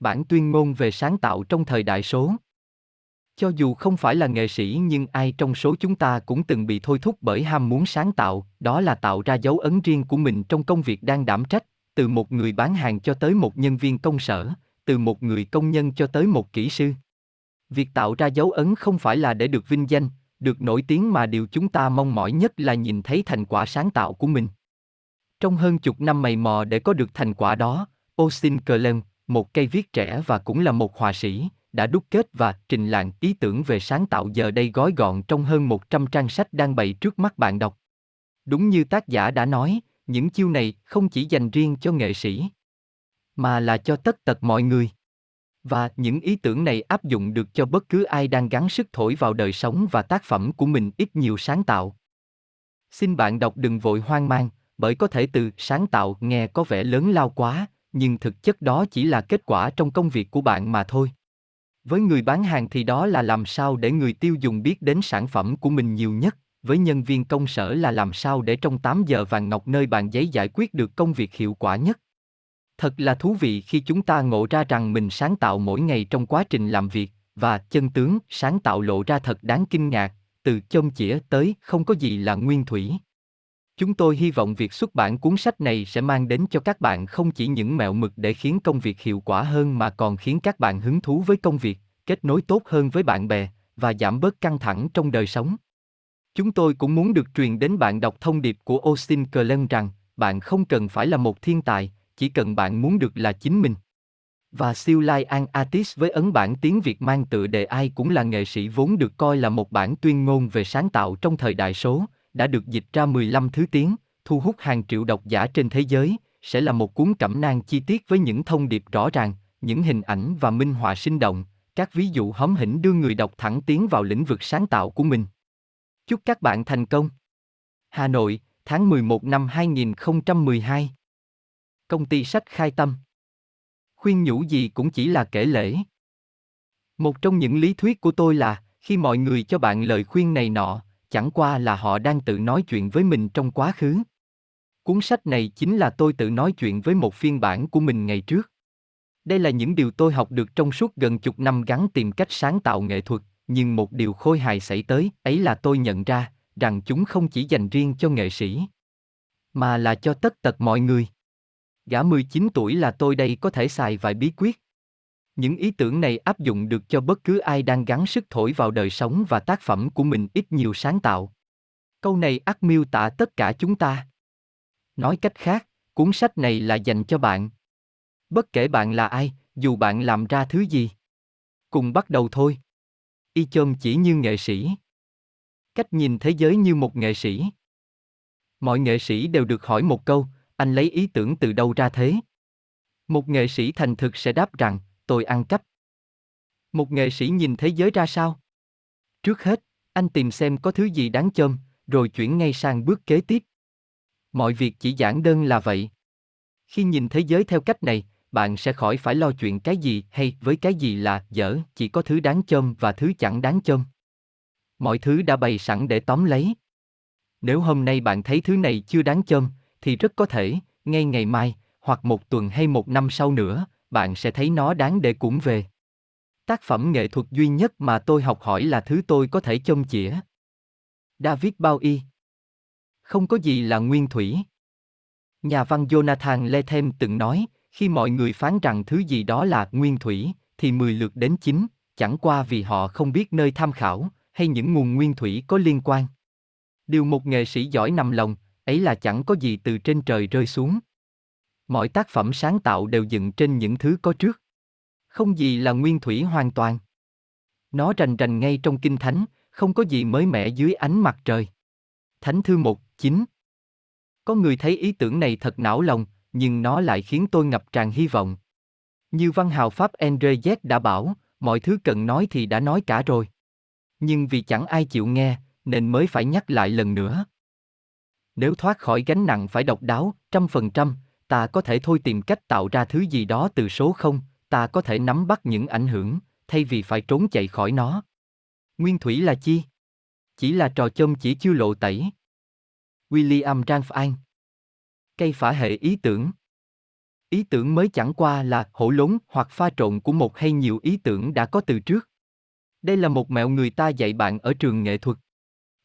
Bản tuyên ngôn về sáng tạo trong thời đại số. Cho dù không phải là nghệ sĩ nhưng ai trong số chúng ta cũng từng bị thôi thúc bởi ham muốn sáng tạo, đó là tạo ra dấu ấn riêng của mình trong công việc đang đảm trách, từ một người bán hàng cho tới một nhân viên công sở, từ một người công nhân cho tới một kỹ sư. Việc tạo ra dấu ấn không phải là để được vinh danh, được nổi tiếng mà điều chúng ta mong mỏi nhất là nhìn thấy thành quả sáng tạo của mình. Trong hơn chục năm mày mò để có được thành quả đó, Austin Kleon, một cây viết trẻ và cũng là một họa sĩ, đã đúc kết và trình làng ý tưởng về sáng tạo giờ đây gói gọn trong hơn 100 trang sách đang bày trước mắt bạn đọc. Đúng như tác giả đã nói, những chiêu này không chỉ dành riêng cho nghệ sĩ, mà là cho tất tật mọi người. Và những ý tưởng này áp dụng được cho bất cứ ai đang gắng sức thổi vào đời sống và tác phẩm của mình ít nhiều sáng tạo. Xin bạn đọc đừng vội hoang mang, bởi có thể từ sáng tạo nghe có vẻ lớn lao quá, nhưng thực chất đó chỉ là kết quả trong công việc của bạn mà thôi. Với người bán hàng thì đó là làm sao để người tiêu dùng biết đến sản phẩm của mình nhiều nhất, với nhân viên công sở là làm sao để trong 8 giờ vàng ngọc nơi bàn giấy giải quyết được công việc hiệu quả nhất. Thật là thú vị khi chúng ta ngộ ra rằng mình sáng tạo mỗi ngày trong quá trình làm việc, và chân tướng sáng tạo lộ ra thật đáng kinh ngạc, từ chông chĩa tới không có gì là nguyên thủy. Chúng tôi hy vọng việc xuất bản cuốn sách này sẽ mang đến cho các bạn không chỉ những mẹo mực để khiến công việc hiệu quả hơn mà còn khiến các bạn hứng thú với công việc, kết nối tốt hơn với bạn bè và giảm bớt căng thẳng trong đời sống. Chúng tôi cũng muốn được truyền đến bạn đọc thông điệp của Austin Kleon rằng bạn không cần phải là một thiên tài, chỉ cần bạn muốn được là chính mình. Và siêu lai an artist với ấn bản tiếng Việt mang tựa đề ai cũng là nghệ sĩ vốn được coi là một bản tuyên ngôn về sáng tạo trong thời đại số, đã được dịch ra 15 thứ tiếng, thu hút hàng triệu độc giả trên thế giới, sẽ là một cuốn cẩm nang chi tiết với những thông điệp rõ ràng, những hình ảnh và minh họa sinh động, các ví dụ hóm hỉnh đưa người đọc thẳng tiến vào lĩnh vực sáng tạo của mình. Chúc các bạn thành công. Hà Nội, tháng 11 năm 2012. Công ty sách khai tâm. Khuyên nhủ gì cũng chỉ là kể lễ. Một trong những lý thuyết của tôi là, khi mọi người cho bạn lời khuyên này nọ, chẳng qua là họ đang tự nói chuyện với mình trong quá khứ. Cuốn sách này chính là tôi tự nói chuyện với một phiên bản của mình ngày trước. Đây là những điều tôi học được trong suốt gần chục năm gắn tìm cách sáng tạo nghệ thuật, nhưng một điều khôi hài xảy tới, ấy là tôi nhận ra, rằng chúng không chỉ dành riêng cho nghệ sĩ, mà là cho tất tật mọi người. Gã 19 tuổi là tôi đây có thể xài vài bí quyết. Những ý tưởng này áp dụng được cho bất cứ ai đang gắng sức thổi vào đời sống và tác phẩm của mình ít nhiều sáng tạo. Câu này ắt miêu tả tất cả chúng ta. Nói cách khác, cuốn sách này là dành cho bạn. Bất kể bạn là ai, dù bạn làm ra thứ gì. Cùng bắt đầu thôi. Y chôm chỉ như nghệ sĩ. Cách nhìn thế giới như một nghệ sĩ. Mọi nghệ sĩ đều được hỏi một câu, anh lấy ý tưởng từ đâu ra thế? Một nghệ sĩ thành thực sẽ đáp rằng, tôi ăn cắp. Một nghệ sĩ nhìn thế giới ra sao? Trước hết, anh tìm xem có thứ gì đáng chôm, rồi chuyển ngay sang bước kế tiếp. Mọi việc chỉ giản đơn là vậy. Khi nhìn thế giới theo cách này, bạn sẽ khỏi phải lo chuyện cái gì hay với cái gì là dở, chỉ có thứ đáng chôm và thứ chẳng đáng chôm. Mọi thứ đã bày sẵn để tóm lấy. Nếu hôm nay bạn thấy thứ này chưa đáng chôm, thì rất có thể, ngay ngày mai, hoặc một tuần hay một năm sau nữa, bạn sẽ thấy nó đáng để cũng về. Tác phẩm nghệ thuật duy nhất mà tôi học hỏi là thứ tôi có thể chôm chĩa. David Bowie Không có gì là nguyên thủy. Nhà văn Jonathan Lethem từng nói, khi mọi người phán rằng thứ gì đó là nguyên thủy, thì mười lượt đến chín, chẳng qua vì họ không biết nơi tham khảo, hay những nguồn nguyên thủy có liên quan. Điều một nghệ sĩ giỏi nằm lòng, ấy là chẳng có gì từ trên trời rơi xuống. Mọi tác phẩm sáng tạo đều dựng trên những thứ có trước. Không gì là nguyên thủy hoàn toàn. Nó rành rành ngay trong kinh thánh, không có gì mới mẻ dưới ánh mặt trời. Thánh thư 1, 9 Có người thấy ý tưởng này thật não lòng, nhưng nó lại khiến tôi ngập tràn hy vọng. Như văn hào Pháp Andre Z đã bảo, mọi thứ cần nói thì đã nói cả rồi. Nhưng vì chẳng ai chịu nghe, nên mới phải nhắc lại lần nữa. Nếu thoát khỏi gánh nặng phải độc đáo, trăm phần trăm, ta có thể thôi tìm cách tạo ra thứ gì đó từ số không, ta có thể nắm bắt những ảnh hưởng, thay vì phải trốn chạy khỏi nó. Nguyên thủy là chi? Chỉ là trò chôm chỉ chưa lộ tẩy. William Ranf Cây phả hệ ý tưởng Ý tưởng mới chẳng qua là hỗn lốn hoặc pha trộn của một hay nhiều ý tưởng đã có từ trước. Đây là một mẹo người ta dạy bạn ở trường nghệ thuật.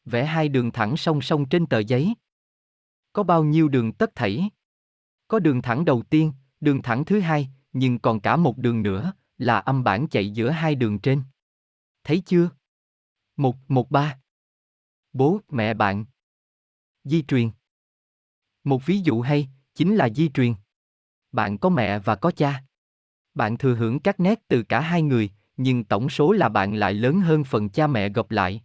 Vẽ hai đường thẳng song song trên tờ giấy. Có bao nhiêu đường tất thảy? Có đường thẳng đầu tiên, đường thẳng thứ hai, nhưng còn cả một đường nữa, là âm bản chạy giữa hai đường trên. Thấy chưa? Một, một ba. Bố, mẹ bạn. Di truyền. Một ví dụ hay, chính là di truyền. Bạn có mẹ và có cha. Bạn thừa hưởng các nét từ cả hai người, nhưng tổng số là bạn lại lớn hơn phần cha mẹ gộp lại.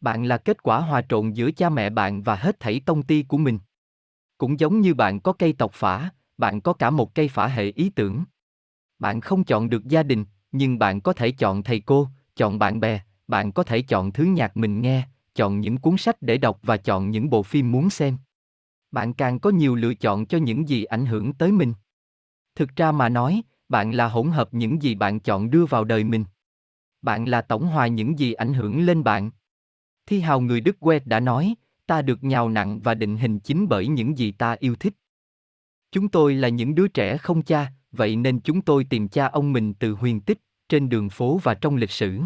Bạn là kết quả hòa trộn giữa cha mẹ bạn và hết thảy tông ti của mình. Cũng giống như bạn có cây tộc phả, bạn có cả một cây phả hệ ý tưởng. Bạn không chọn được gia đình, nhưng bạn có thể chọn thầy cô, chọn bạn bè, bạn có thể chọn thứ nhạc mình nghe, chọn những cuốn sách để đọc và chọn những bộ phim muốn xem. Bạn càng có nhiều lựa chọn cho những gì ảnh hưởng tới mình. Thực ra mà nói, bạn là hỗn hợp những gì bạn chọn đưa vào đời mình. Bạn là tổng hòa những gì ảnh hưởng lên bạn. Thi hào người Đức Quét đã nói, ta được nhào nặng và định hình chính bởi những gì ta yêu thích. Chúng tôi là những đứa trẻ không cha, vậy nên chúng tôi tìm cha ông mình từ huyền tích, trên đường phố và trong lịch sử.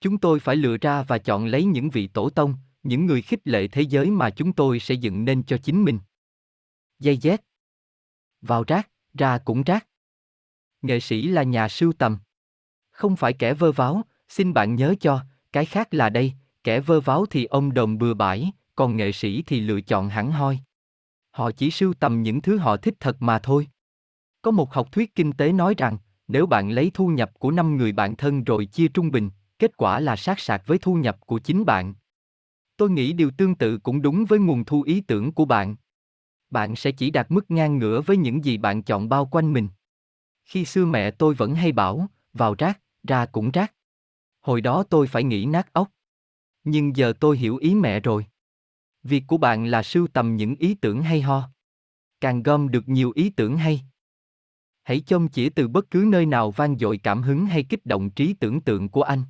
Chúng tôi phải lựa ra và chọn lấy những vị tổ tông, những người khích lệ thế giới mà chúng tôi sẽ dựng nên cho chính mình. Dây dét. Vào rác, ra cũng rác. Nghệ sĩ là nhà sưu tầm. Không phải kẻ vơ váo, xin bạn nhớ cho, cái khác là đây, kẻ vơ váo thì ông đồng bừa bãi, còn nghệ sĩ thì lựa chọn hẳn hoi. Họ chỉ sưu tầm những thứ họ thích thật mà thôi. Có một học thuyết kinh tế nói rằng, nếu bạn lấy thu nhập của năm người bạn thân rồi chia trung bình, kết quả là sát sạc với thu nhập của chính bạn. Tôi nghĩ điều tương tự cũng đúng với nguồn thu ý tưởng của bạn. Bạn sẽ chỉ đạt mức ngang ngửa với những gì bạn chọn bao quanh mình. Khi xưa mẹ tôi vẫn hay bảo, vào rác, ra cũng rác. Hồi đó tôi phải nghĩ nát óc. Nhưng giờ tôi hiểu ý mẹ rồi. Việc của bạn là sưu tầm những ý tưởng hay ho. Càng gom được nhiều ý tưởng hay. Hãy chôm chỉ từ bất cứ nơi nào vang dội cảm hứng hay kích động trí tưởng tượng của anh.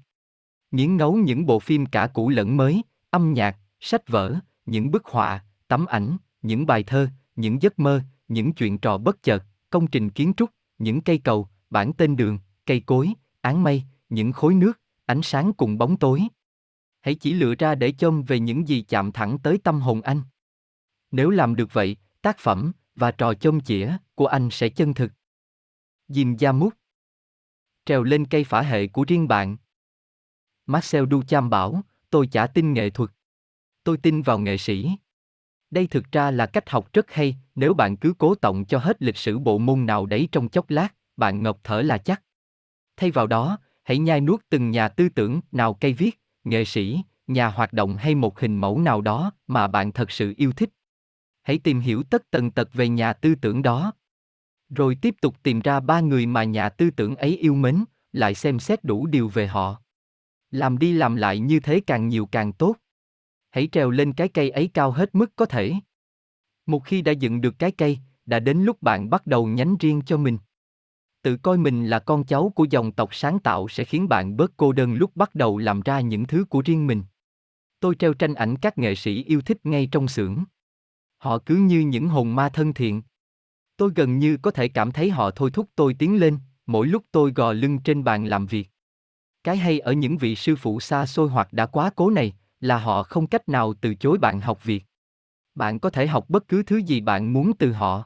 Nghiến ngấu những bộ phim cả cũ lẫn mới, âm nhạc, sách vở, những bức họa, tấm ảnh, những bài thơ, những giấc mơ, những chuyện trò bất chợt, công trình kiến trúc, những cây cầu, bản tên đường, cây cối, áng mây, những khối nước, ánh sáng cùng bóng tối. Hãy chỉ lựa ra để chôm về những gì chạm thẳng tới tâm hồn anh. Nếu làm được vậy, tác phẩm và trò chôm chĩa của anh sẽ chân thực. Dìm da mút Trèo lên cây phả hệ của riêng bạn. Marcel Duchamp bảo, tôi chả tin nghệ thuật. Tôi tin vào nghệ sĩ. Đây thực ra là cách học rất hay, nếu bạn cứ cố tổng cho hết lịch sử bộ môn nào đấy trong chốc lát, bạn ngọc thở là chắc. Thay vào đó, hãy nhai nuốt từng nhà tư tưởng nào cây viết, nghệ sĩ, nhà hoạt động hay một hình mẫu nào đó mà bạn thật sự yêu thích. Hãy tìm hiểu tất tần tật về nhà tư tưởng đó. Rồi tiếp tục tìm ra ba người mà nhà tư tưởng ấy yêu mến, lại xem xét đủ điều về họ. Làm đi làm lại như thế càng nhiều càng tốt. Hãy trèo lên cái cây ấy cao hết mức có thể. Một khi đã dựng được cái cây, đã đến lúc bạn bắt đầu nhánh riêng cho mình. Tự coi mình là con cháu của dòng tộc sáng tạo sẽ khiến bạn bớt cô đơn lúc bắt đầu làm ra những thứ của riêng mình. Tôi treo tranh ảnh các nghệ sĩ yêu thích ngay trong xưởng. Họ cứ như những hồn ma thân thiện. Tôi gần như có thể cảm thấy họ thôi thúc tôi tiến lên, mỗi lúc tôi gò lưng trên bàn làm việc. Cái hay ở những vị sư phụ xa xôi hoặc đã quá cố này, là họ không cách nào từ chối bạn học việc. Bạn có thể học bất cứ thứ gì bạn muốn từ họ.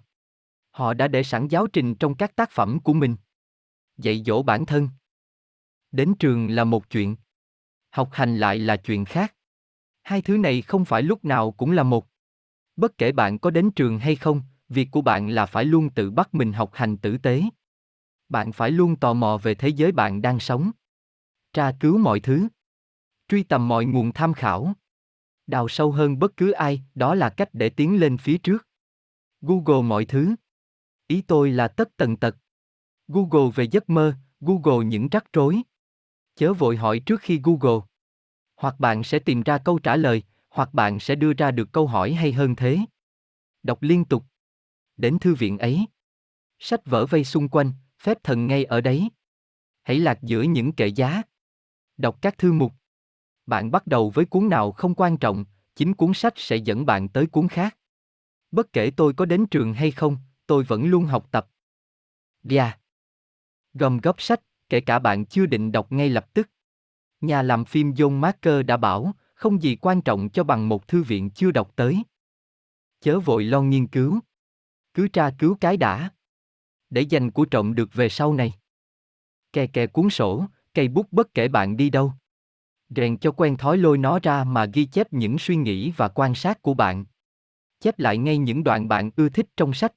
Họ đã để sẵn giáo trình trong các tác phẩm của mình. Dạy dỗ bản thân. Đến trường là một chuyện. Học hành lại là chuyện khác. Hai thứ này không phải lúc nào cũng là một. Bất kể bạn có đến trường hay không, việc của bạn là phải luôn tự bắt mình học hành tử tế. Bạn phải luôn tò mò về thế giới bạn đang sống. Tra cứu mọi thứ. Truy tầm mọi nguồn tham khảo. Đào sâu hơn bất cứ ai, đó là cách để tiến lên phía trước. Google mọi thứ. Ý tôi là tất tần tật. Google về giấc mơ, Google những rắc rối. Chớ vội hỏi trước khi Google. Hoặc bạn sẽ tìm ra câu trả lời, hoặc bạn sẽ đưa ra được câu hỏi hay hơn thế. Đọc liên tục. Đến thư viện ấy. Sách vở vây xung quanh, phép thần ngay ở đấy. Hãy lạc giữa những kệ giá. Đọc các thư mục. Bạn bắt đầu với cuốn nào không quan trọng, chính cuốn sách sẽ dẫn bạn tới cuốn khác. Bất kể tôi có đến trường hay không, tôi vẫn luôn học tập, Ria. Gom góp sách, kể cả bạn chưa định đọc ngay lập tức. Nhà làm phim John Marker đã bảo, không gì quan trọng cho bằng một thư viện chưa đọc tới. Chớ vội lo nghiên cứu. Cứ tra cứu cái đã. Để dành của trộm được về sau này. Kè kè cuốn sổ, cây bút bất kể bạn đi đâu. Rèn cho quen thói lôi nó ra mà ghi chép những suy nghĩ và quan sát của bạn. Chép lại ngay những đoạn bạn ưa thích trong sách.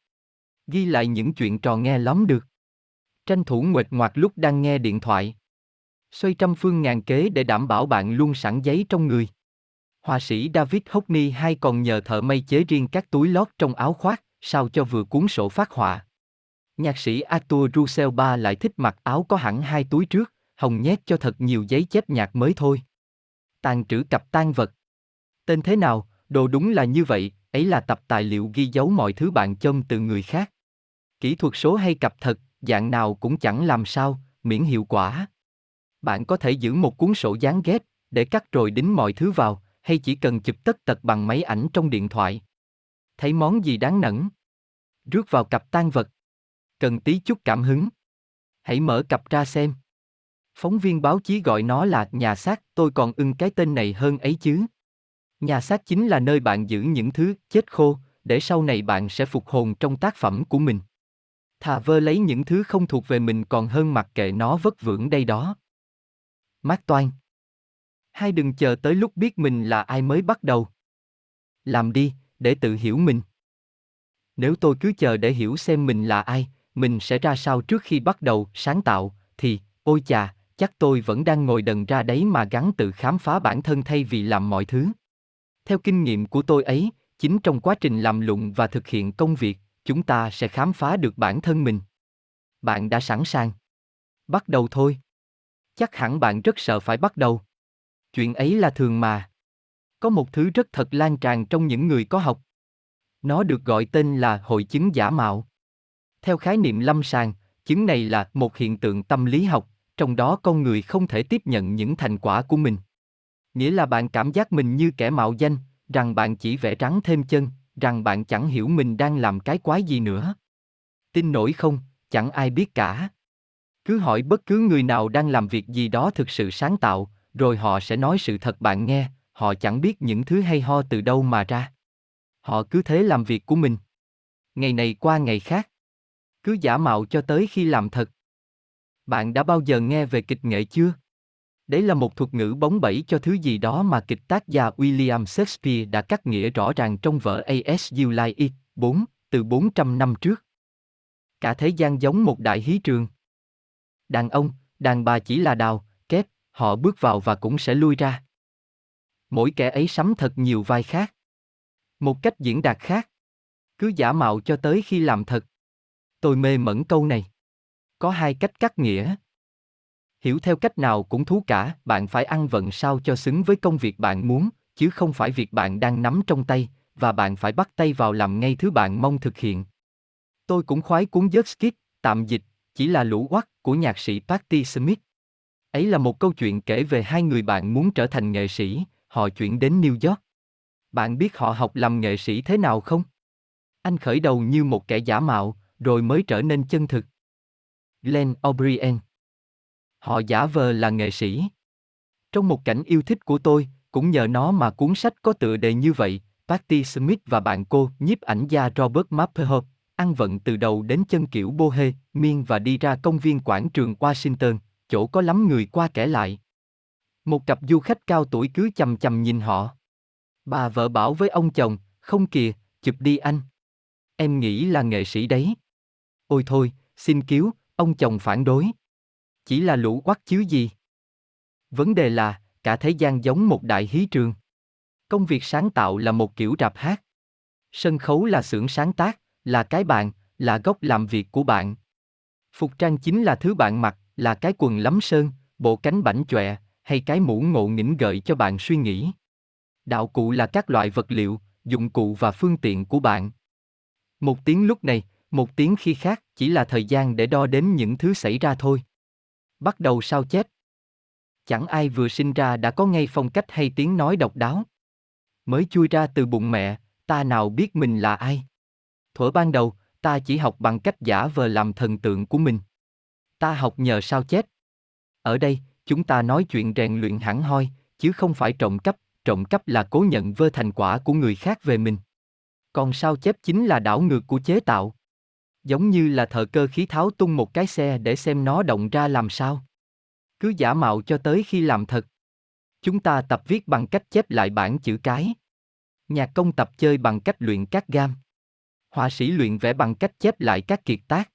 Ghi lại những chuyện trò nghe lắm được. Tranh thủ nguệt ngoạc lúc đang nghe điện thoại. Xoay trăm phương ngàn kế để đảm bảo bạn luôn sẵn giấy trong người. Họa sĩ David Hockney hay còn nhờ thợ may chế riêng các túi lót trong áo khoác, sao cho vừa cuốn sổ phát họa. Nhạc sĩ Arthur Russell Ba lại thích mặc áo có hẳn hai túi trước, hồng nhét cho thật nhiều giấy chép nhạc mới thôi. Tàn trữ cặp tan vật. Tên thế nào, đồ đúng là như vậy, ấy là tập tài liệu ghi dấu mọi thứ bạn chôm từ người khác. Kỹ thuật số hay cặp thật, dạng nào cũng chẳng làm sao, miễn hiệu quả. Bạn có thể giữ một cuốn sổ dán ghép, để cắt rồi đính mọi thứ vào, hay chỉ cần chụp tất tật bằng máy ảnh trong điện thoại. Thấy món gì đáng nẫn? Rước vào cặp tan vật. Cần tí chút cảm hứng. Hãy mở cặp ra xem. Phóng viên báo chí gọi nó là nhà xác, tôi còn ưng cái tên này hơn ấy chứ. Nhà xác chính là nơi bạn giữ những thứ chết khô, để sau này bạn sẽ phục hồn trong tác phẩm của mình. Thà vơ lấy những thứ không thuộc về mình còn hơn mặc kệ nó vất vưởng đây đó. Mát toan. Hai đừng chờ tới lúc biết mình là ai mới bắt đầu. Làm đi, để tự hiểu mình. Nếu tôi cứ chờ để hiểu xem mình là ai, mình sẽ ra sao trước khi bắt đầu sáng tạo, thì, ôi chà, chắc tôi vẫn đang ngồi đần ra đấy mà gắng tự khám phá bản thân thay vì làm mọi thứ. Theo kinh nghiệm của tôi ấy, chính trong quá trình làm lụng và thực hiện công việc, chúng ta sẽ khám phá được bản thân mình. Bạn đã sẵn sàng? Bắt đầu thôi. Chắc hẳn bạn rất sợ phải bắt đầu. Chuyện ấy là thường mà. Có một thứ rất thật lan tràn trong những người có học. Nó được gọi tên là hội chứng giả mạo. Theo khái niệm lâm sàng, chứng này là một hiện tượng tâm lý học, trong đó con người không thể tiếp nhận những thành quả của mình. Nghĩa là bạn cảm giác mình như kẻ mạo danh, rằng bạn chỉ vẽ trắng thêm chân, rằng bạn chẳng hiểu mình đang làm cái quái gì nữa. Tin nổi không, chẳng ai biết cả. Cứ hỏi bất cứ người nào đang làm việc gì đó thực sự sáng tạo, rồi họ sẽ nói sự thật bạn nghe, họ chẳng biết những thứ hay ho từ đâu mà ra. Họ cứ thế làm việc của mình. Ngày này qua ngày khác. Cứ giả mạo cho tới khi làm thật. Bạn đã bao giờ nghe về kịch nghệ chưa? Đấy là một thuật ngữ bóng bẩy cho thứ gì đó mà kịch tác gia William Shakespeare đã cắt nghĩa rõ ràng trong vở A.S. You Like It, 4, từ 400 năm trước. Cả thế gian giống một đại hí trường. Đàn ông, đàn bà chỉ là đào, kép, họ bước vào và cũng sẽ lui ra. Mỗi kẻ ấy sắm thật nhiều vai khác. Một cách diễn đạt khác. Cứ giả mạo cho tới khi làm thật. Tôi mê mẩn câu này. Có hai cách cắt nghĩa. Hiểu theo cách nào cũng thú cả, bạn phải ăn vận sao cho xứng với công việc bạn muốn, chứ không phải việc bạn đang nắm trong tay, và bạn phải bắt tay vào làm ngay thứ bạn mong thực hiện. Tôi cũng khoái cuốn Giấc Skit, tạm dịch, chỉ là lũ quắc của nhạc sĩ Patti Smith. Ấy là một câu chuyện kể về hai người bạn muốn trở thành nghệ sĩ, họ chuyển đến New York. Bạn biết họ học làm nghệ sĩ thế nào không? Anh khởi đầu như một kẻ giả mạo, rồi mới trở nên chân thực. Glenn O'Brien Họ giả vờ là nghệ sĩ. Trong một cảnh yêu thích của tôi, cũng nhờ nó mà cuốn sách có tựa đề như vậy, Patty Smith và bạn cô, nhiếp ảnh gia Robert Mapplethorpe, ăn vận từ đầu đến chân kiểu bohe, miên và đi ra công viên quảng trường Washington, chỗ có lắm người qua kẻ lại. Một cặp du khách cao tuổi cứ chầm chầm nhìn họ. Bà vợ bảo với ông chồng, không kìa, chụp đi anh. Em nghĩ là nghệ sĩ đấy. Ôi thôi, xin cứu, ông chồng phản đối. Chỉ là lũ quắc chứ gì. Vấn đề là, cả thế gian giống một đại hí trường. Công việc sáng tạo là một kiểu rạp hát. Sân khấu là xưởng sáng tác, là cái bạn, là gốc làm việc của bạn. Phục trang chính là thứ bạn mặc, là cái quần lắm sơn, bộ cánh bảnh chọe, hay cái mũ ngộ nghĩnh gợi cho bạn suy nghĩ. Đạo cụ là các loại vật liệu, dụng cụ và phương tiện của bạn. Một tiếng lúc này, một tiếng khi khác chỉ là thời gian để đo đếm những thứ xảy ra thôi. Bắt đầu sao chép. Chẳng ai vừa sinh ra đã có ngay phong cách hay tiếng nói độc đáo. Mới chui ra từ bụng mẹ, ta nào biết mình là ai. Thuở ban đầu, Ta chỉ học bằng cách giả vờ làm thần tượng của mình. Ta học nhờ sao chép. Ở đây, chúng ta nói chuyện rèn luyện hẳn hoi, chứ không phải trộm cắp, trộm cắp là cố nhận vơ thành quả của người khác về mình. Còn sao chép chính là đảo ngược của chế tạo. Giống như là thợ cơ khí tháo tung một cái xe để xem nó động ra làm sao. Cứ giả mạo cho tới khi làm thật. Chúng ta tập viết bằng cách chép lại bản chữ cái. Nhạc công tập chơi bằng cách luyện các gam. Họa sĩ luyện vẽ bằng cách chép lại các kiệt tác.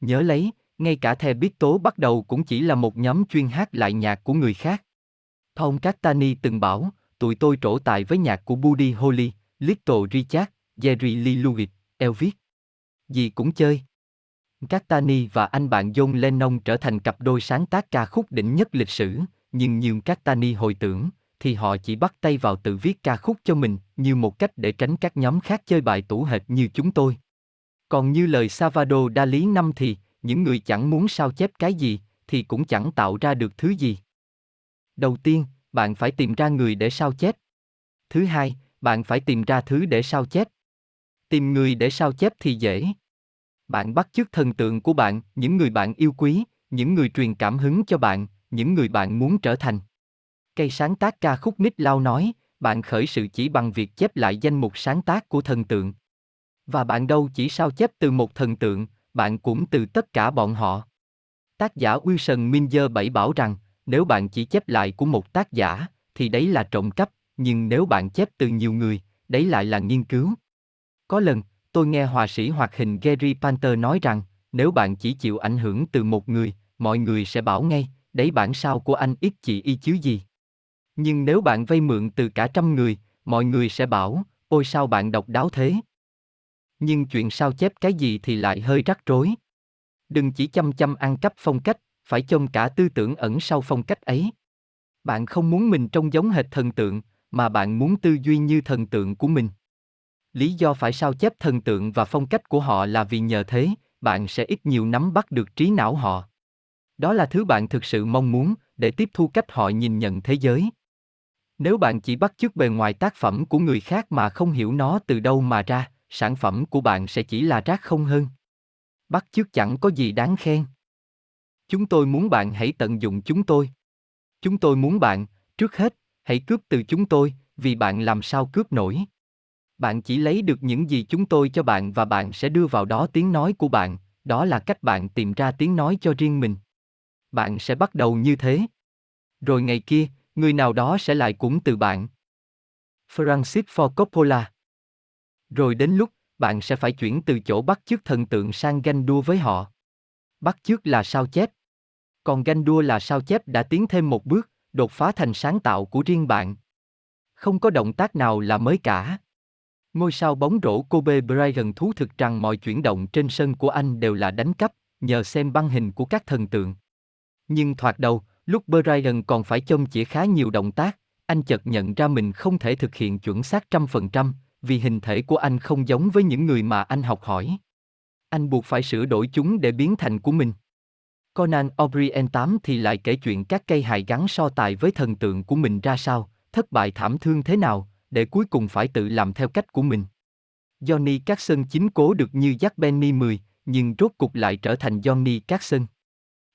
Nhớ lấy, ngay cả The biết tố bắt đầu cũng chỉ là một nhóm chuyên hát lại nhạc của người khác. Tom Castani từng bảo, tụi tôi trổ tài với nhạc của Buddy Holly, Little Richard, Jerry Lee Lewis, Elvis. Gì cũng chơi. Castani và anh bạn John Lennon trở thành cặp đôi sáng tác ca khúc đỉnh nhất lịch sử, nhưng nhiều Castani hồi tưởng, thì họ chỉ bắt tay vào tự viết ca khúc cho mình, như một cách để tránh các nhóm khác chơi bài tủ hệt như chúng tôi. Còn như lời Salvador Dali năm thì, những người chẳng muốn sao chép cái gì, thì cũng chẳng tạo ra được thứ gì. Đầu tiên, bạn phải tìm ra người để sao chép. Thứ hai, bạn phải tìm ra thứ để sao chép. Tìm người để sao chép thì dễ. Bạn bắt chước thần tượng của bạn, những người bạn yêu quý, những người truyền cảm hứng cho bạn, những người bạn muốn trở thành. Cây sáng tác ca khúc nít Lao nói, bạn khởi sự chỉ bằng việc chép lại danh mục sáng tác của thần tượng. Và bạn đâu chỉ sao chép từ một thần tượng, bạn cũng từ tất cả bọn họ. Tác giả Wilson Minzer bảy bảo rằng, nếu bạn chỉ chép lại của một tác giả, thì đấy là trộm cắp, nhưng nếu bạn chép từ nhiều người, đấy lại là nghiên cứu. Có lần, tôi nghe họa sĩ hoạt hình Gary Panther nói rằng, nếu bạn chỉ chịu ảnh hưởng từ một người, mọi người sẽ bảo ngay, đấy bản sao của anh ít chị y chứ gì. Nhưng nếu bạn vay mượn từ cả trăm người, mọi người sẽ bảo, ôi sao bạn độc đáo thế. Nhưng chuyện sao chép cái gì thì lại hơi rắc rối. Đừng chỉ chăm chăm ăn cắp phong cách, phải trông cả tư tưởng ẩn sau phong cách ấy. Bạn không muốn mình trông giống hệt thần tượng, mà bạn muốn tư duy như thần tượng của mình. Lý do phải sao chép thần tượng và phong cách của họ là vì nhờ thế, bạn sẽ ít nhiều nắm bắt được trí não họ. Đó là thứ bạn thực sự mong muốn, để tiếp thu cách họ nhìn nhận thế giới. Nếu bạn chỉ bắt chước bề ngoài tác phẩm của người khác mà không hiểu nó từ đâu mà ra, sản phẩm của bạn sẽ chỉ là rác không hơn. Bắt chước chẳng có gì đáng khen. Chúng tôi muốn bạn hãy tận dụng chúng tôi. Chúng tôi muốn bạn, trước hết, hãy cướp từ chúng tôi, vì bạn làm sao cướp nổi. Bạn chỉ lấy được những gì chúng tôi cho bạn và bạn sẽ đưa vào đó tiếng nói của bạn, đó là cách bạn tìm ra tiếng nói cho riêng mình. Bạn sẽ bắt đầu như thế. Rồi ngày kia, người nào đó sẽ lại cũng từ bạn. Francis Ford Coppola Rồi đến lúc, bạn sẽ phải chuyển từ chỗ bắt chước thần tượng sang ganh đua với họ. Bắt chước là sao chép. Còn ganh đua là sao chép đã tiến thêm một bước, đột phá thành sáng tạo của riêng bạn. Không có động tác nào là mới cả. Ngôi sao bóng rổ Kobe Bryant thú thực rằng mọi chuyển động trên sân của anh đều là đánh cắp, nhờ xem băng hình của các thần tượng. Nhưng thoạt đầu, lúc Bryant còn phải chông chỉ khá nhiều động tác, anh chợt nhận ra mình không thể thực hiện chuẩn xác trăm phần trăm, vì hình thể của anh không giống với những người mà anh học hỏi. Anh buộc phải sửa đổi chúng để biến thành của mình. Conan O'Brien 8 thì lại kể chuyện các cây hài gắn so tài với thần tượng của mình ra sao, thất bại thảm thương thế nào, để cuối cùng phải tự làm theo cách của mình. Johnny Carson chính cố được như Jack Benny 10, nhưng rốt cục lại trở thành Johnny Carson.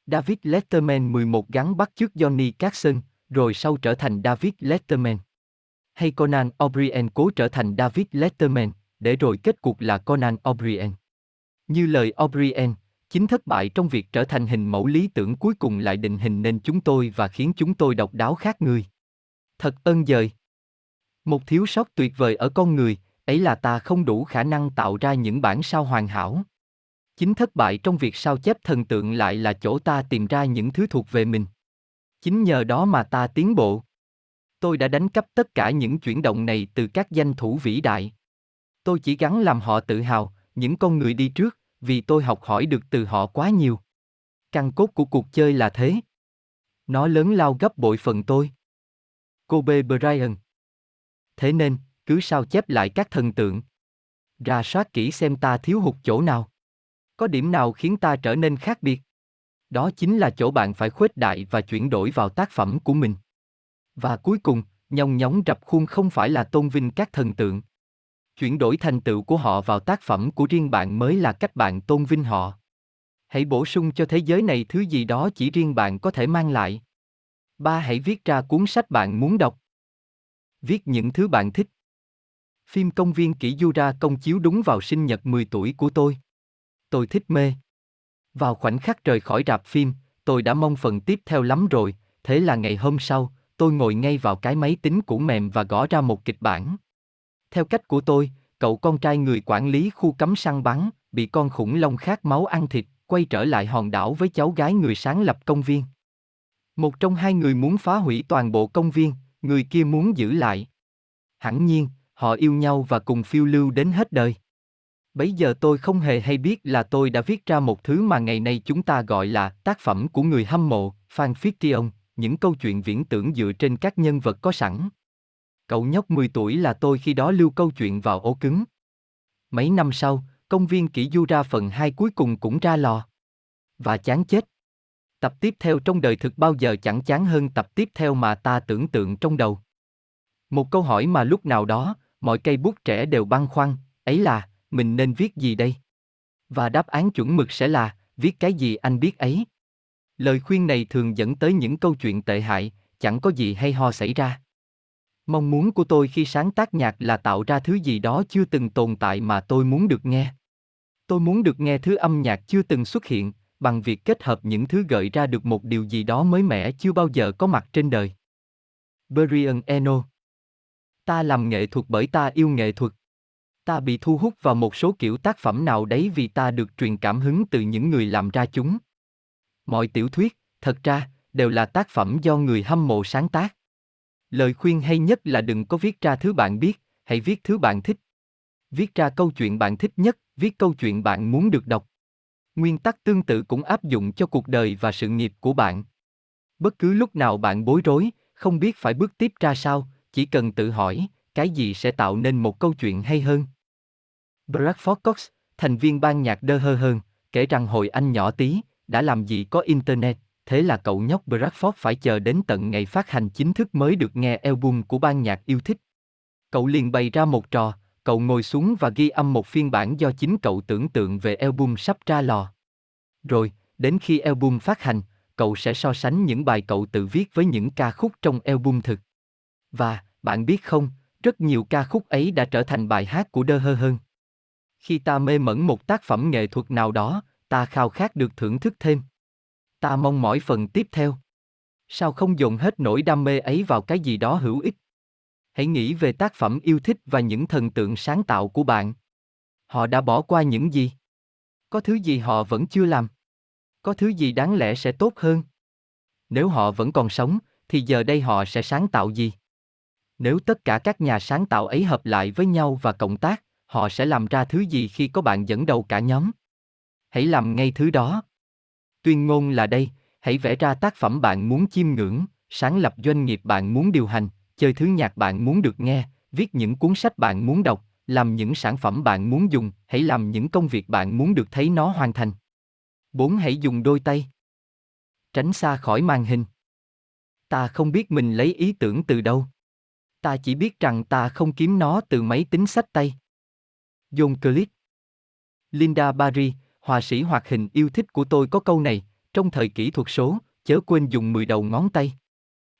David Letterman 11 gắn bắt trước Johnny Carson, rồi sau trở thành David Letterman. Hay Conan O'Brien cố trở thành David Letterman, để rồi kết cục là Conan O'Brien. Như lời O'Brien, chính thất bại trong việc trở thành hình mẫu lý tưởng cuối cùng lại định hình nên chúng tôi và khiến chúng tôi độc đáo khác người. Thật ơn dời. Một thiếu sót tuyệt vời ở con người, ấy là ta không đủ khả năng tạo ra những bản sao hoàn hảo. Chính thất bại trong việc sao chép thần tượng lại là chỗ ta tìm ra những thứ thuộc về mình. Chính nhờ đó mà ta tiến bộ. Tôi đã đánh cắp tất cả những chuyển động này từ các danh thủ vĩ đại. Tôi chỉ gắn làm họ tự hào, những con người đi trước, vì tôi học hỏi được từ họ quá nhiều. Căn cốt của cuộc chơi là thế. Nó lớn lao gấp bội phần tôi. Cô B. Brian Thế nên, cứ sao chép lại các thần tượng. Ra soát kỹ xem ta thiếu hụt chỗ nào. Có điểm nào khiến ta trở nên khác biệt? Đó chính là chỗ bạn phải khuếch đại và chuyển đổi vào tác phẩm của mình. Và cuối cùng, nhong nhóng rập khuôn không phải là tôn vinh các thần tượng. Chuyển đổi thành tựu của họ vào tác phẩm của riêng bạn mới là cách bạn tôn vinh họ. Hãy bổ sung cho thế giới này thứ gì đó chỉ riêng bạn có thể mang lại. Ba hãy viết ra cuốn sách bạn muốn đọc. Viết những thứ bạn thích. Phim công viên kỷ ra công chiếu đúng vào sinh nhật 10 tuổi của tôi. Tôi thích mê. Vào khoảnh khắc rời khỏi rạp phim, tôi đã mong phần tiếp theo lắm rồi, thế là ngày hôm sau, tôi ngồi ngay vào cái máy tính cũ mềm và gõ ra một kịch bản. Theo cách của tôi, cậu con trai người quản lý khu cấm săn bắn, bị con khủng long khát máu ăn thịt, quay trở lại hòn đảo với cháu gái người sáng lập công viên. Một trong hai người muốn phá hủy toàn bộ công viên, người kia muốn giữ lại. Hẳn nhiên, họ yêu nhau và cùng phiêu lưu đến hết đời. Bấy giờ tôi không hề hay biết là tôi đã viết ra một thứ mà ngày nay chúng ta gọi là tác phẩm của người hâm mộ, fan fiction, những câu chuyện viễn tưởng dựa trên các nhân vật có sẵn. Cậu nhóc 10 tuổi là tôi khi đó lưu câu chuyện vào ổ cứng. Mấy năm sau, công viên kỷ du ra phần 2 cuối cùng cũng ra lò. Và chán chết. Tập tiếp theo trong đời thực bao giờ chẳng chán hơn tập tiếp theo mà ta tưởng tượng trong đầu. Một câu hỏi mà lúc nào đó, mọi cây bút trẻ đều băn khoăn, ấy là, mình nên viết gì đây? Và đáp án chuẩn mực sẽ là, viết cái gì anh biết ấy. Lời khuyên này thường dẫn tới những câu chuyện tệ hại, chẳng có gì hay ho xảy ra. Mong muốn của tôi khi sáng tác nhạc là tạo ra thứ gì đó chưa từng tồn tại mà tôi muốn được nghe. Tôi muốn được nghe thứ âm nhạc chưa từng xuất hiện, bằng việc kết hợp những thứ gợi ra được một điều gì đó mới mẻ chưa bao giờ có mặt trên đời. Brian Eno Ta làm nghệ thuật bởi ta yêu nghệ thuật. Ta bị thu hút vào một số kiểu tác phẩm nào đấy vì ta được truyền cảm hứng từ những người làm ra chúng. Mọi tiểu thuyết, thật ra, đều là tác phẩm do người hâm mộ sáng tác. Lời khuyên hay nhất là đừng có viết ra thứ bạn biết, hãy viết thứ bạn thích. Viết ra câu chuyện bạn thích nhất, viết câu chuyện bạn muốn được đọc. Nguyên tắc tương tự cũng áp dụng cho cuộc đời và sự nghiệp của bạn. Bất cứ lúc nào bạn bối rối, không biết phải bước tiếp ra sao, chỉ cần tự hỏi, cái gì sẽ tạo nên một câu chuyện hay hơn. Bradford Cox, thành viên ban nhạc đơ hơ hơn, kể rằng hồi anh nhỏ tí, đã làm gì có internet, thế là cậu nhóc Bradford phải chờ đến tận ngày phát hành chính thức mới được nghe album của ban nhạc yêu thích. Cậu liền bày ra một trò, cậu ngồi xuống và ghi âm một phiên bản do chính cậu tưởng tượng về album sắp ra lò. Rồi, đến khi album phát hành, cậu sẽ so sánh những bài cậu tự viết với những ca khúc trong album thực. Và, bạn biết không, rất nhiều ca khúc ấy đã trở thành bài hát của đơ hơ hơn. Khi ta mê mẩn một tác phẩm nghệ thuật nào đó, ta khao khát được thưởng thức thêm. Ta mong mỏi phần tiếp theo. Sao không dồn hết nỗi đam mê ấy vào cái gì đó hữu ích? Hãy nghĩ về tác phẩm yêu thích và những thần tượng sáng tạo của bạn. Họ đã bỏ qua những gì? Có thứ gì họ vẫn chưa làm? Có thứ gì đáng lẽ sẽ tốt hơn? Nếu họ vẫn còn sống, thì giờ đây họ sẽ sáng tạo gì? Nếu tất cả các nhà sáng tạo ấy hợp lại với nhau và cộng tác, họ sẽ làm ra thứ gì khi có bạn dẫn đầu cả nhóm? Hãy làm ngay thứ đó. Tuyên ngôn là đây, hãy vẽ ra tác phẩm bạn muốn chiêm ngưỡng, sáng lập doanh nghiệp bạn muốn điều hành, chơi thứ nhạc bạn muốn được nghe, viết những cuốn sách bạn muốn đọc, làm những sản phẩm bạn muốn dùng, hãy làm những công việc bạn muốn được thấy nó hoàn thành. 4. Hãy dùng đôi tay. Tránh xa khỏi màn hình. Ta không biết mình lấy ý tưởng từ đâu. Ta chỉ biết rằng ta không kiếm nó từ máy tính sách tay. John Cleese Linda Barry, họa sĩ hoạt hình yêu thích của tôi có câu này, trong thời kỹ thuật số, chớ quên dùng 10 đầu ngón tay.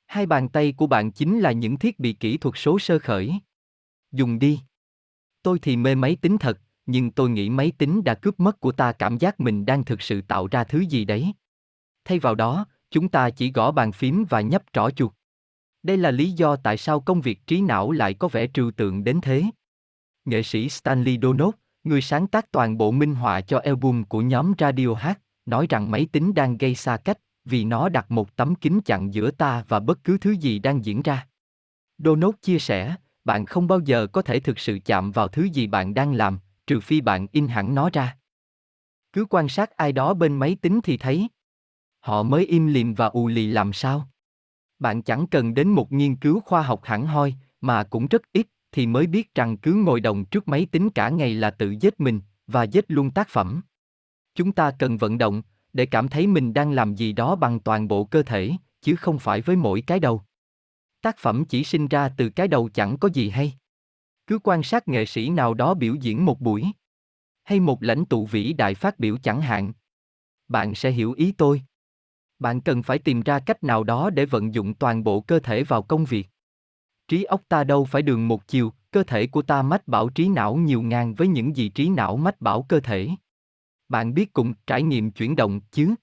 Hai bàn tay của bạn chính là những thiết bị kỹ thuật số sơ khởi. Dùng đi. Tôi thì mê máy tính thật, nhưng tôi nghĩ máy tính đã cướp mất của ta cảm giác mình đang thực sự tạo ra thứ gì đấy. Thay vào đó, chúng ta chỉ gõ bàn phím và nhấp trỏ chuột. Đây là lý do tại sao công việc trí não lại có vẻ trừu tượng đến thế. Nghệ sĩ Stanley Donov, người sáng tác toàn bộ minh họa cho album của nhóm Radiohead, nói rằng máy tính đang gây xa cách vì nó đặt một tấm kính chặn giữa ta và bất cứ thứ gì đang diễn ra. Donald chia sẻ, bạn không bao giờ có thể thực sự chạm vào thứ gì bạn đang làm, trừ phi bạn in hẳn nó ra. Cứ quan sát ai đó bên máy tính thì thấy. Họ mới im lìm và ù lì làm sao? Bạn chẳng cần đến một nghiên cứu khoa học hẳn hoi, mà cũng rất ít, thì mới biết rằng cứ ngồi đồng trước máy tính cả ngày là tự giết mình, và giết luôn tác phẩm. Chúng ta cần vận động, để cảm thấy mình đang làm gì đó bằng toàn bộ cơ thể, chứ không phải với mỗi cái đầu. Tác phẩm chỉ sinh ra từ cái đầu chẳng có gì hay. Cứ quan sát nghệ sĩ nào đó biểu diễn một buổi. Hay một lãnh tụ vĩ đại phát biểu chẳng hạn. Bạn sẽ hiểu ý tôi. Bạn cần phải tìm ra cách nào đó để vận dụng toàn bộ cơ thể vào công việc. Trí óc ta đâu phải đường một chiều, cơ thể của ta mách bảo trí não nhiều ngang với những gì trí não mách bảo cơ thể. Bạn biết cùng trải nghiệm chuyển động chứ?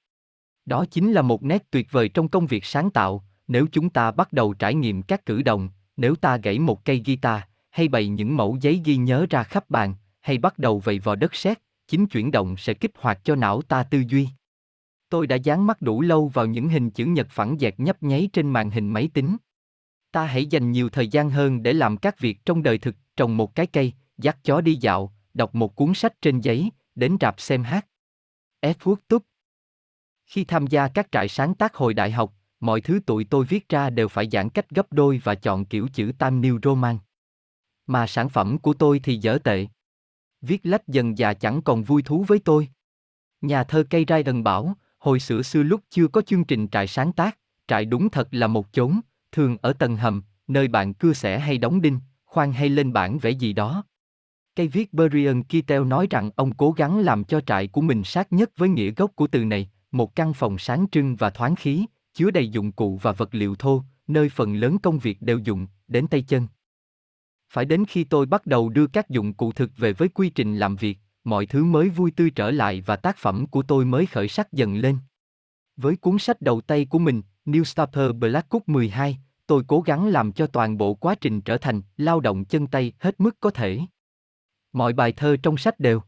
Đó chính là một nét tuyệt vời trong công việc sáng tạo, nếu chúng ta bắt đầu trải nghiệm các cử động, nếu ta gãy một cây guitar, hay bày những mẫu giấy ghi nhớ ra khắp bàn, hay bắt đầu vầy vò đất sét, chính chuyển động sẽ kích hoạt cho não ta tư duy. Tôi đã dán mắt đủ lâu vào những hình chữ nhật phẳng dẹt nhấp nháy trên màn hình máy tính. Ta hãy dành nhiều thời gian hơn để làm các việc trong đời thực, trồng một cái cây, dắt chó đi dạo, đọc một cuốn sách trên giấy, đến rạp xem hát. Edward Túc Khi tham gia các trại sáng tác hồi đại học, mọi thứ tụi tôi viết ra đều phải giãn cách gấp đôi và chọn kiểu chữ Time New Roman. Mà sản phẩm của tôi thì dở tệ. Viết lách dần già chẳng còn vui thú với tôi. Nhà thơ cây Ryan bảo, hồi xưa xưa lúc chưa có chương trình trại sáng tác, trại đúng thật là một chốn, thường ở tầng hầm, nơi bạn cưa xẻ hay đóng đinh, khoan hay lên bảng vẽ gì đó. Cây viết Brian Kittel nói rằng ông cố gắng làm cho trại của mình sát nhất với nghĩa gốc của từ này, một căn phòng sáng trưng và thoáng khí, chứa đầy dụng cụ và vật liệu thô, nơi phần lớn công việc đều dùng, đến tay chân. Phải đến khi tôi bắt đầu đưa các dụng cụ thực về với quy trình làm việc, mọi thứ mới vui tươi trở lại và tác phẩm của tôi mới khởi sắc dần lên. Với cuốn sách đầu tay của mình, New Starter Black Cook 12, tôi cố gắng làm cho toàn bộ quá trình trở thành lao động chân tay hết mức có thể. Mọi bài thơ trong sách đều.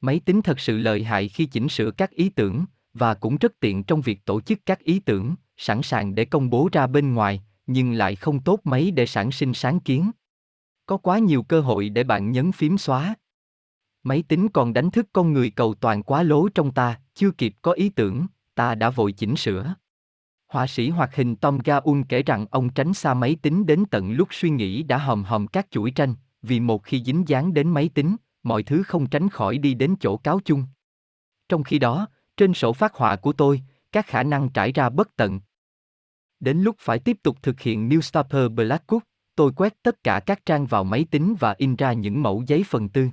Máy tính thật sự lợi hại khi chỉnh sửa các ý tưởng, và cũng rất tiện trong việc tổ chức các ý tưởng, sẵn sàng để công bố ra bên ngoài, nhưng lại không tốt mấy để sản sinh sáng kiến. Có quá nhiều cơ hội để bạn nhấn phím xóa. Máy tính còn đánh thức con người cầu toàn quá lố trong ta, chưa kịp có ý tưởng, ta đã vội chỉnh sửa. Họa sĩ hoạt hình Tom Gaun kể rằng ông tránh xa máy tính đến tận lúc suy nghĩ đã hòm hòm các chuỗi tranh, vì một khi dính dáng đến máy tính, mọi thứ không tránh khỏi đi đến chỗ cáo chung. Trong khi đó, trên sổ phát họa của tôi, các khả năng trải ra bất tận. Đến lúc phải tiếp tục thực hiện Newspaper Blackwood, tôi quét tất cả các trang vào máy tính và in ra những mẫu giấy phần tư.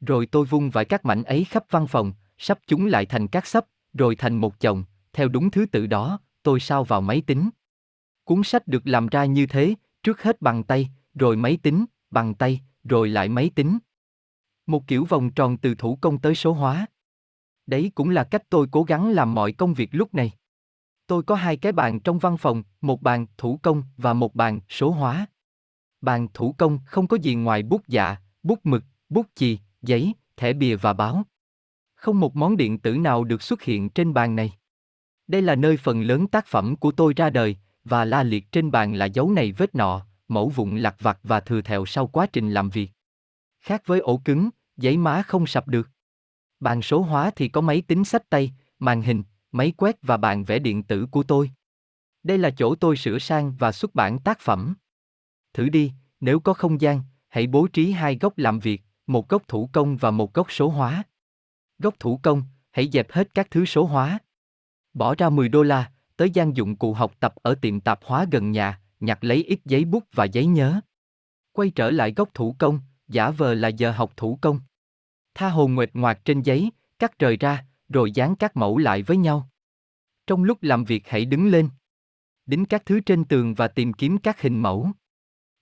Rồi tôi vung vài các mảnh ấy khắp văn phòng, sắp chúng lại thành các sấp, rồi thành một chồng, theo đúng thứ tự đó, tôi sao vào máy tính. Cuốn sách được làm ra như thế, trước hết bằng tay, rồi máy tính, bằng tay, rồi lại máy tính. Một kiểu vòng tròn từ thủ công tới số hóa. Đấy cũng là cách tôi cố gắng làm mọi công việc lúc này. Tôi có hai cái bàn trong văn phòng, một bàn thủ công và một bàn số hóa. Bàn thủ công không có gì ngoài bút dạ, bút mực, bút chì, giấy, thẻ bìa và báo. Không một món điện tử nào được xuất hiện trên bàn này. Đây là nơi phần lớn tác phẩm của tôi ra đời, và la liệt trên bàn là dấu này vết nọ, mẫu vụn lặt vặt và thừa thẹo sau quá trình làm việc. Khác với ổ cứng, giấy má không sập được. Bàn số hóa thì có máy tính sách tay, màn hình, máy quét và bàn vẽ điện tử của tôi. Đây là chỗ tôi sửa sang và xuất bản tác phẩm. Thử đi, nếu có không gian, hãy bố trí hai góc làm việc, một góc thủ công và một góc số hóa. Góc thủ công, hãy dẹp hết các thứ số hóa. Bỏ ra 10 đô la, tới gian dụng cụ học tập ở tiệm tạp hóa gần nhà, nhặt lấy ít giấy bút và giấy nhớ. Quay trở lại góc thủ công, giả vờ là giờ học thủ công. Tha hồ nguệt ngoạc trên giấy, cắt rời ra, rồi dán các mẫu lại với nhau. Trong lúc làm việc hãy đứng lên. Đính các thứ trên tường và tìm kiếm các hình mẫu.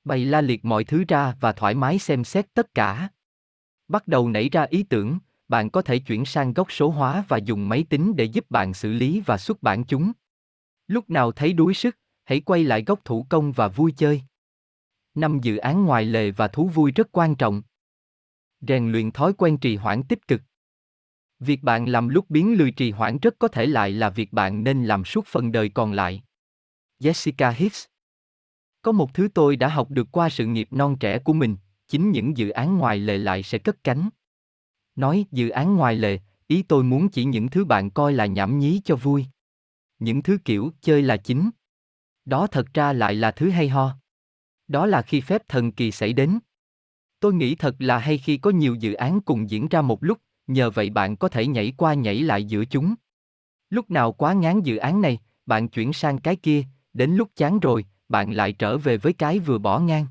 Bày la liệt mọi thứ ra và thoải mái xem xét tất cả. Bắt đầu nảy ra ý tưởng, bạn có thể chuyển sang góc số hóa và dùng máy tính để giúp bạn xử lý và xuất bản chúng. Lúc nào thấy đuối sức, hãy quay lại góc thủ công và vui chơi. Năm dự án ngoài lề và thú vui rất quan trọng. Rèn luyện thói quen trì hoãn tích cực. Việc bạn làm lúc biến lười trì hoãn rất có thể lại là việc bạn nên làm suốt phần đời còn lại. Jessica Hicks Có một thứ tôi đã học được qua sự nghiệp non trẻ của mình, chính những dự án ngoài lề lại sẽ cất cánh. Nói dự án ngoài lề, ý tôi muốn chỉ những thứ bạn coi là nhảm nhí cho vui. Những thứ kiểu chơi là chính. Đó thật ra lại là thứ hay ho. Đó là khi phép thần kỳ xảy đến. Tôi nghĩ thật là hay khi có nhiều dự án cùng diễn ra một lúc, nhờ vậy bạn có thể nhảy qua nhảy lại giữa chúng. Lúc nào quá ngán dự án này, bạn chuyển sang cái kia, đến lúc chán rồi, bạn lại trở về với cái vừa bỏ ngang.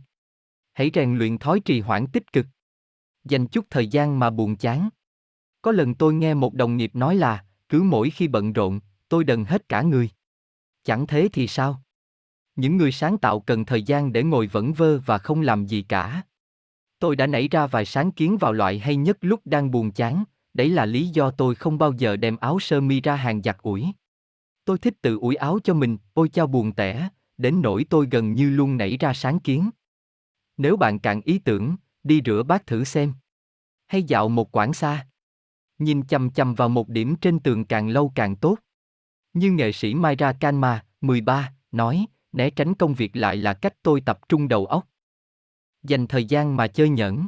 Hãy rèn luyện thói trì hoãn tích cực. Dành chút thời gian mà buồn chán. Có lần tôi nghe một đồng nghiệp nói là, cứ mỗi khi bận rộn, tôi đần hết cả người. Chẳng thế thì sao? Những người sáng tạo cần thời gian để ngồi vẩn vơ và không làm gì cả. Tôi đã nảy ra vài sáng kiến vào loại hay nhất lúc đang buồn chán, đấy là lý do tôi không bao giờ đem áo sơ mi ra hàng giặt ủi. Tôi thích tự ủi áo cho mình, ôi chao buồn tẻ, đến nỗi tôi gần như luôn nảy ra sáng kiến. Nếu bạn cạn ý tưởng, đi rửa bát thử xem. Hay dạo một quãng xa. Nhìn chằm chằm vào một điểm trên tường càng lâu càng tốt. Như nghệ sĩ Myra Kanma, 13, nói, né tránh công việc lại là cách tôi tập trung đầu óc. Dành thời gian mà chơi nhẫn.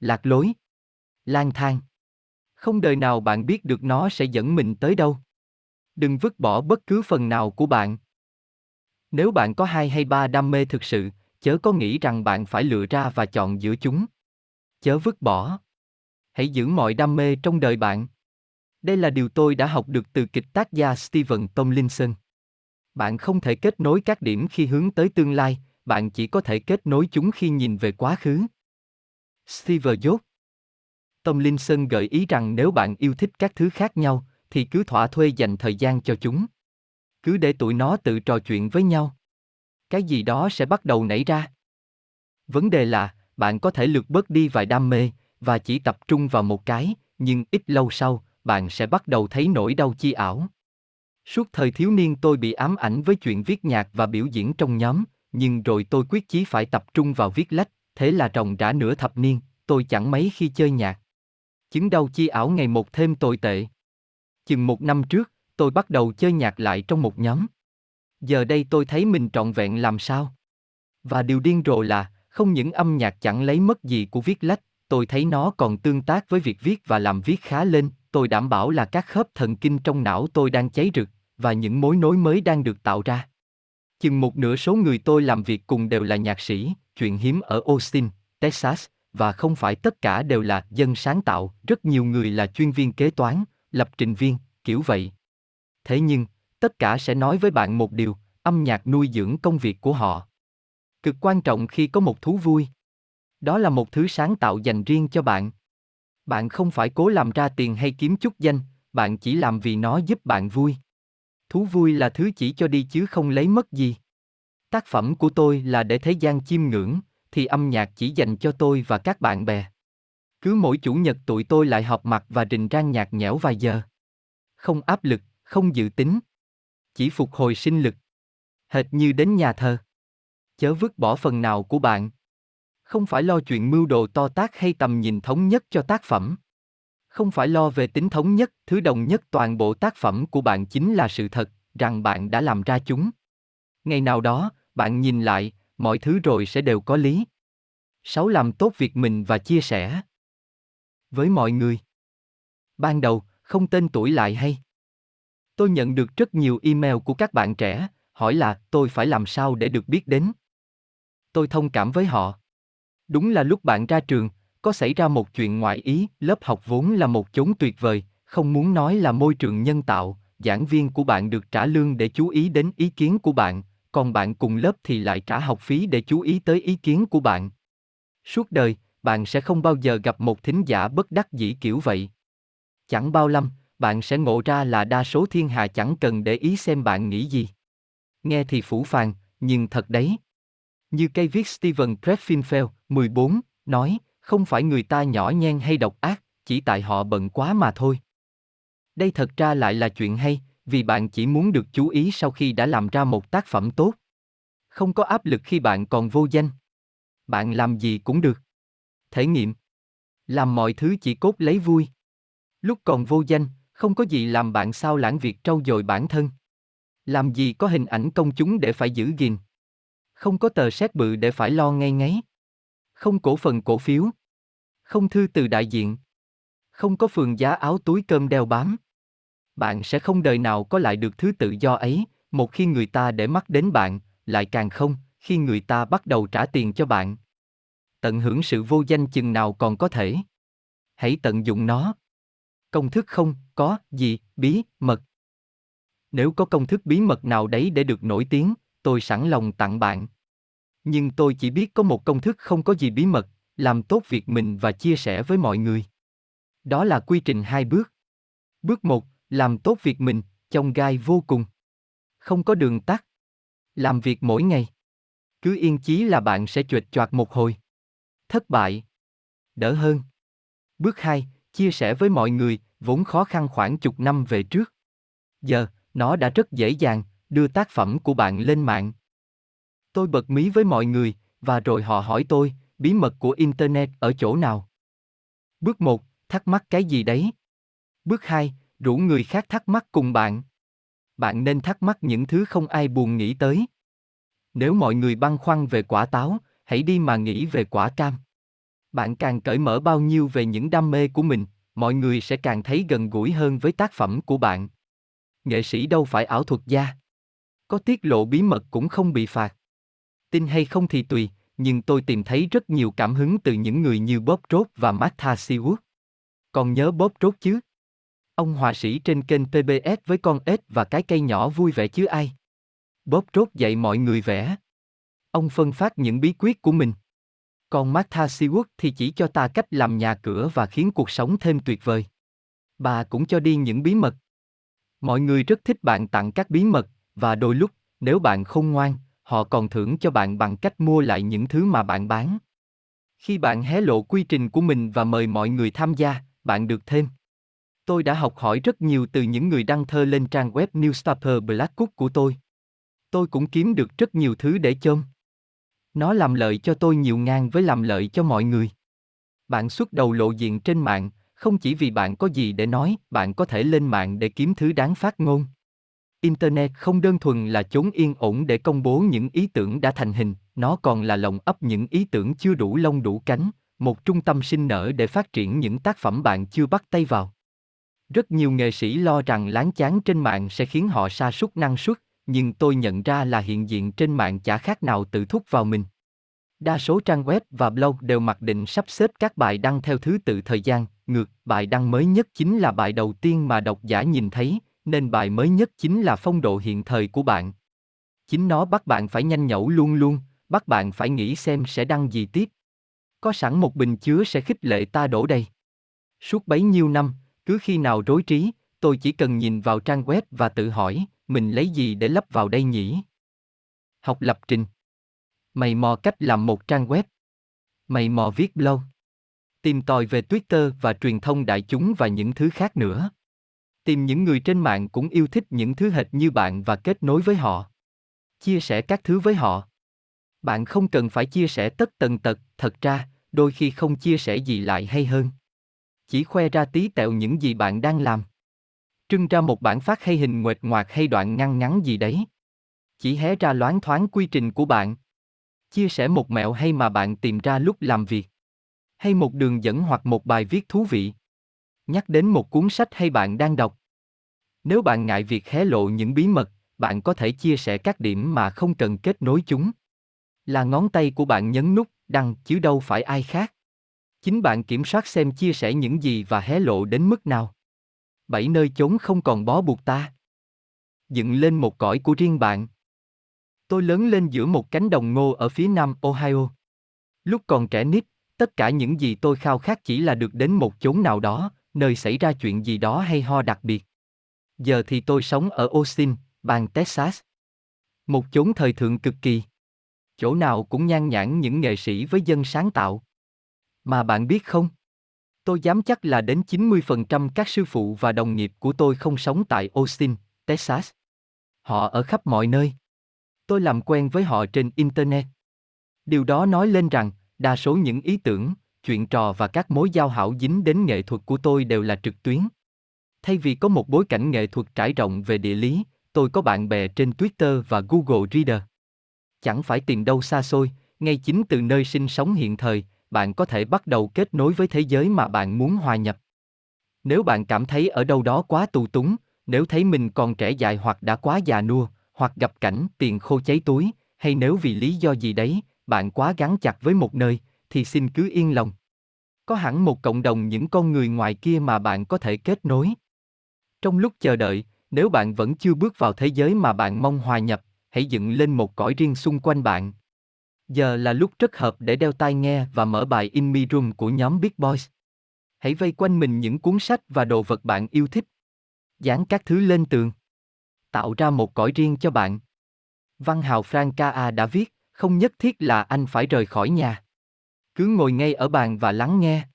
Lạc lối. lang thang. Không đời nào bạn biết được nó sẽ dẫn mình tới đâu. Đừng vứt bỏ bất cứ phần nào của bạn. Nếu bạn có hai hay ba đam mê thực sự, chớ có nghĩ rằng bạn phải lựa ra và chọn giữa chúng. Chớ vứt bỏ. Hãy giữ mọi đam mê trong đời bạn. Đây là điều tôi đã học được từ kịch tác gia Steven Tomlinson. Bạn không thể kết nối các điểm khi hướng tới tương lai, bạn chỉ có thể kết nối chúng khi nhìn về quá khứ. Steve Jobs Tomlinson gợi ý rằng nếu bạn yêu thích các thứ khác nhau, thì cứ thỏa thuê dành thời gian cho chúng. Cứ để tụi nó tự trò chuyện với nhau. Cái gì đó sẽ bắt đầu nảy ra. Vấn đề là, bạn có thể lược bớt đi vài đam mê, và chỉ tập trung vào một cái, nhưng ít lâu sau, bạn sẽ bắt đầu thấy nỗi đau chi ảo. Suốt thời thiếu niên tôi bị ám ảnh với chuyện viết nhạc và biểu diễn trong nhóm, nhưng rồi tôi quyết chí phải tập trung vào viết lách, thế là ròng rã nửa thập niên, tôi chẳng mấy khi chơi nhạc. Chứng đau chi ảo ngày một thêm tồi tệ. Chừng một năm trước, tôi bắt đầu chơi nhạc lại trong một nhóm. Giờ đây tôi thấy mình trọn vẹn làm sao. Và điều điên rồ là, không những âm nhạc chẳng lấy mất gì của viết lách, tôi thấy nó còn tương tác với việc viết và làm viết khá lên, tôi đảm bảo là các khớp thần kinh trong não tôi đang cháy rực, và những mối nối mới đang được tạo ra. Chừng một nửa số người tôi làm việc cùng đều là nhạc sĩ, chuyện hiếm ở Austin, Texas, và không phải tất cả đều là dân sáng tạo, rất nhiều người là chuyên viên kế toán, lập trình viên, kiểu vậy. Thế nhưng, tất cả sẽ nói với bạn một điều, âm nhạc nuôi dưỡng công việc của họ. Cực quan trọng khi có một thú vui. Đó là một thứ sáng tạo dành riêng cho bạn. Bạn không phải cố làm ra tiền hay kiếm chút danh, bạn chỉ làm vì nó giúp bạn vui. Thú vui là thứ chỉ cho đi chứ không lấy mất gì. Tác phẩm của tôi là để thế gian chiêm ngưỡng, thì âm nhạc chỉ dành cho tôi và các bạn bè. Cứ mỗi chủ nhật tụi tôi lại họp mặt và rình rang nhạc nhẽo vài giờ. Không áp lực, không dự tính. Chỉ phục hồi sinh lực. Hệt như đến nhà thờ. Chớ vứt bỏ phần nào của bạn. Không phải lo chuyện mưu đồ to tác hay tầm nhìn thống nhất cho tác phẩm. Không phải lo về tính thống nhất, thứ đồng nhất toàn bộ tác phẩm của bạn chính là sự thật, rằng bạn đã làm ra chúng. Ngày nào đó, bạn nhìn lại, mọi thứ rồi sẽ đều có lý. Sáu làm tốt việc mình và chia sẻ với mọi người. Ban đầu, không tên tuổi lại hay. Tôi nhận được rất nhiều email của các bạn trẻ, hỏi là tôi phải làm sao để được biết đến. Tôi thông cảm với họ. Đúng là lúc bạn ra trường, có xảy ra một chuyện ngoại ý, lớp học vốn là một chốn tuyệt vời, không muốn nói là môi trường nhân tạo, giảng viên của bạn được trả lương để chú ý đến ý kiến của bạn, còn bạn cùng lớp thì lại trả học phí để chú ý tới ý kiến của bạn. Suốt đời, bạn sẽ không bao giờ gặp một thính giả bất đắc dĩ kiểu vậy. Chẳng bao lâm, bạn sẽ ngộ ra là đa số thiên hạ chẳng cần để ý xem bạn nghĩ gì. Nghe thì phủ phàng, nhưng thật đấy. Như cây viết Steven Pressfield, 14, nói, không phải người ta nhỏ nhen hay độc ác, chỉ tại họ bận quá mà thôi. Đây thật ra lại là chuyện hay, vì bạn chỉ muốn được chú ý sau khi đã làm ra một tác phẩm tốt. Không có áp lực khi bạn còn vô danh. Bạn làm gì cũng được. Thể nghiệm. Làm mọi thứ chỉ cốt lấy vui. Lúc còn vô danh, không có gì làm bạn sao lãng việc trau dồi bản thân. Làm gì có hình ảnh công chúng để phải giữ gìn. Không có tờ xét bự để phải lo ngay ngáy. Không cổ phần cổ phiếu. Không thư từ đại diện. Không có phường giá áo túi cơm đeo bám. Bạn sẽ không đời nào có lại được thứ tự do ấy, một khi người ta để mắt đến bạn, lại càng không, khi người ta bắt đầu trả tiền cho bạn. Tận hưởng sự vô danh chừng nào còn có thể. Hãy tận dụng nó. Công thức không có gì bí mật. Nếu có công thức bí mật nào đấy để được nổi tiếng, tôi sẵn lòng tặng bạn. Nhưng tôi chỉ biết có một công thức không có gì bí mật, làm tốt việc mình và chia sẻ với mọi người. Đó là quy trình hai bước. Bước một, làm tốt việc mình, trong gai vô cùng. Không có đường tắt. Làm việc mỗi ngày. Cứ yên chí là bạn sẽ chuệt choạc một hồi. Thất bại. Đỡ hơn. Bước hai, chia sẻ với mọi người, vốn khó khăn khoảng chục năm về trước. Giờ, nó đã rất dễ dàng, đưa tác phẩm của bạn lên mạng. Tôi bật mí với mọi người, và rồi họ hỏi tôi, bí mật của Internet ở chỗ nào? Bước 1, thắc mắc cái gì đấy? Bước 2, rủ người khác thắc mắc cùng bạn. Bạn nên thắc mắc những thứ không ai buồn nghĩ tới. Nếu mọi người băn khoăn về quả táo, hãy đi mà nghĩ về quả cam. Bạn càng cởi mở bao nhiêu về những đam mê của mình, mọi người sẽ càng thấy gần gũi hơn với tác phẩm của bạn. Nghệ sĩ đâu phải ảo thuật gia. Có tiết lộ bí mật cũng không bị phạt. Tin hay không thì tùy, nhưng tôi tìm thấy rất nhiều cảm hứng từ những người như Bob Ross và Martha Stewart. Còn nhớ Bob Ross chứ? Ông họa sĩ trên kênh PBS với con ếch và cái cây nhỏ vui vẻ chứ ai? Bob Ross dạy mọi người vẽ. Ông phân phát những bí quyết của mình. Còn Martha Stewart thì chỉ cho ta cách làm nhà cửa và khiến cuộc sống thêm tuyệt vời. Bà cũng cho đi những bí mật. Mọi người rất thích bạn tặng các bí mật, và đôi lúc, nếu bạn không ngoan, họ còn thưởng cho bạn bằng cách mua lại những thứ mà bạn bán. Khi bạn hé lộ quy trình của mình và mời mọi người tham gia, bạn được thêm. Tôi đã học hỏi rất nhiều từ những người đăng thơ lên trang web Newspaper blackcook của tôi. Tôi cũng kiếm được rất nhiều thứ để chôm. Nó làm lợi cho tôi nhiều ngang với làm lợi cho mọi người. Bạn xuất đầu lộ diện trên mạng, không chỉ vì bạn có gì để nói, bạn có thể lên mạng để kiếm thứ đáng phát ngôn. Internet không đơn thuần là chốn yên ổn để công bố những ý tưởng đã thành hình, nó còn là lồng ấp những ý tưởng chưa đủ lông đủ cánh, một trung tâm sinh nở để phát triển những tác phẩm bạn chưa bắt tay vào. Rất nhiều nghệ sĩ lo rằng láng chán trên mạng sẽ khiến họ sa sút năng suất, nhưng tôi nhận ra là hiện diện trên mạng chả khác nào tự thúc vào mình. Đa số trang web và blog đều mặc định sắp xếp các bài đăng theo thứ tự thời gian, ngược, bài đăng mới nhất chính là bài đầu tiên mà độc giả nhìn thấy, nên bài mới nhất chính là phong độ hiện thời của bạn. Chính nó bắt bạn phải nhanh nhẩu luôn luôn, bắt bạn phải nghĩ xem sẽ đăng gì tiếp. Có sẵn một bình chứa sẽ khích lệ ta đổ đầy. Suốt bấy nhiêu năm, cứ khi nào rối trí, tôi chỉ cần nhìn vào trang web và tự hỏi, mình lấy gì để lắp vào đây nhỉ? Học lập trình. Mày mò cách làm một trang web. Mày mò viết blog. Tìm tòi về Twitter và truyền thông đại chúng và những thứ khác nữa. Tìm những người trên mạng cũng yêu thích những thứ hệt như bạn và kết nối với họ. Chia sẻ các thứ với họ. Bạn không cần phải chia sẻ tất tần tật, thật ra, đôi khi không chia sẻ gì lại hay hơn. Chỉ khoe ra tí tẹo những gì bạn đang làm. Trưng ra một bản phát hay hình nguệch ngoạc hay đoạn ngăn ngắn gì đấy. Chỉ hé ra loáng thoáng quy trình của bạn. Chia sẻ một mẹo hay mà bạn tìm ra lúc làm việc. Hay một đường dẫn hoặc một bài viết thú vị. Nhắc đến một cuốn sách hay bạn đang đọc. Nếu bạn ngại việc hé lộ những bí mật, bạn có thể chia sẻ các điểm mà không cần kết nối chúng. Là ngón tay của bạn nhấn nút đăng chứ đâu phải ai khác. Chính bạn kiểm soát xem chia sẻ những gì và hé lộ đến mức nào. Bảy nơi chốn không còn bó buộc ta. Dựng lên một cõi của riêng bạn. Tôi lớn lên giữa một cánh đồng ngô ở phía nam Ohio. Lúc còn trẻ nít, tất cả những gì tôi khao khát chỉ là được đến một chốn nào đó, nơi xảy ra chuyện gì đó hay ho đặc biệt. Giờ thì tôi sống ở Austin, bang Texas. Một chốn thời thượng cực kỳ. Chỗ nào cũng nhan nhãn những nghệ sĩ với dân sáng tạo. Mà bạn biết không? Tôi dám chắc là đến 90% các sư phụ và đồng nghiệp của tôi không sống tại Austin, Texas. Họ ở khắp mọi nơi. Tôi làm quen với họ trên Internet. Điều đó nói lên rằng, đa số những ý tưởng, chuyện trò và các mối giao hảo dính đến nghệ thuật của tôi đều là trực tuyến. Thay vì có một bối cảnh nghệ thuật trải rộng về địa lý, tôi có bạn bè trên Twitter và Google Reader. Chẳng phải tìm đâu xa xôi, ngay chính từ nơi sinh sống hiện thời, bạn có thể bắt đầu kết nối với thế giới mà bạn muốn hòa nhập. Nếu bạn cảm thấy ở đâu đó quá tù túng, nếu thấy mình còn trẻ dại hoặc đã quá già nua, hoặc gặp cảnh tiền khô cháy túi, hay nếu vì lý do gì đấy, bạn quá gắn chặt với một nơi, thì xin cứ yên lòng. Có hẳn một cộng đồng những con người ngoài kia mà bạn có thể kết nối. Trong lúc chờ đợi, nếu bạn vẫn chưa bước vào thế giới mà bạn mong hòa nhập, hãy dựng lên một cõi riêng xung quanh bạn. Giờ là lúc rất hợp để đeo tai nghe và mở bài In Me Room của nhóm Big Boys. Hãy vây quanh mình những cuốn sách và đồ vật bạn yêu thích. Dán các thứ lên tường. Tạo ra một cõi riêng cho bạn. Văn hào Frank K.A. đã viết, không nhất thiết là anh phải rời khỏi nhà. Cứ ngồi ngay ở bàn và lắng nghe.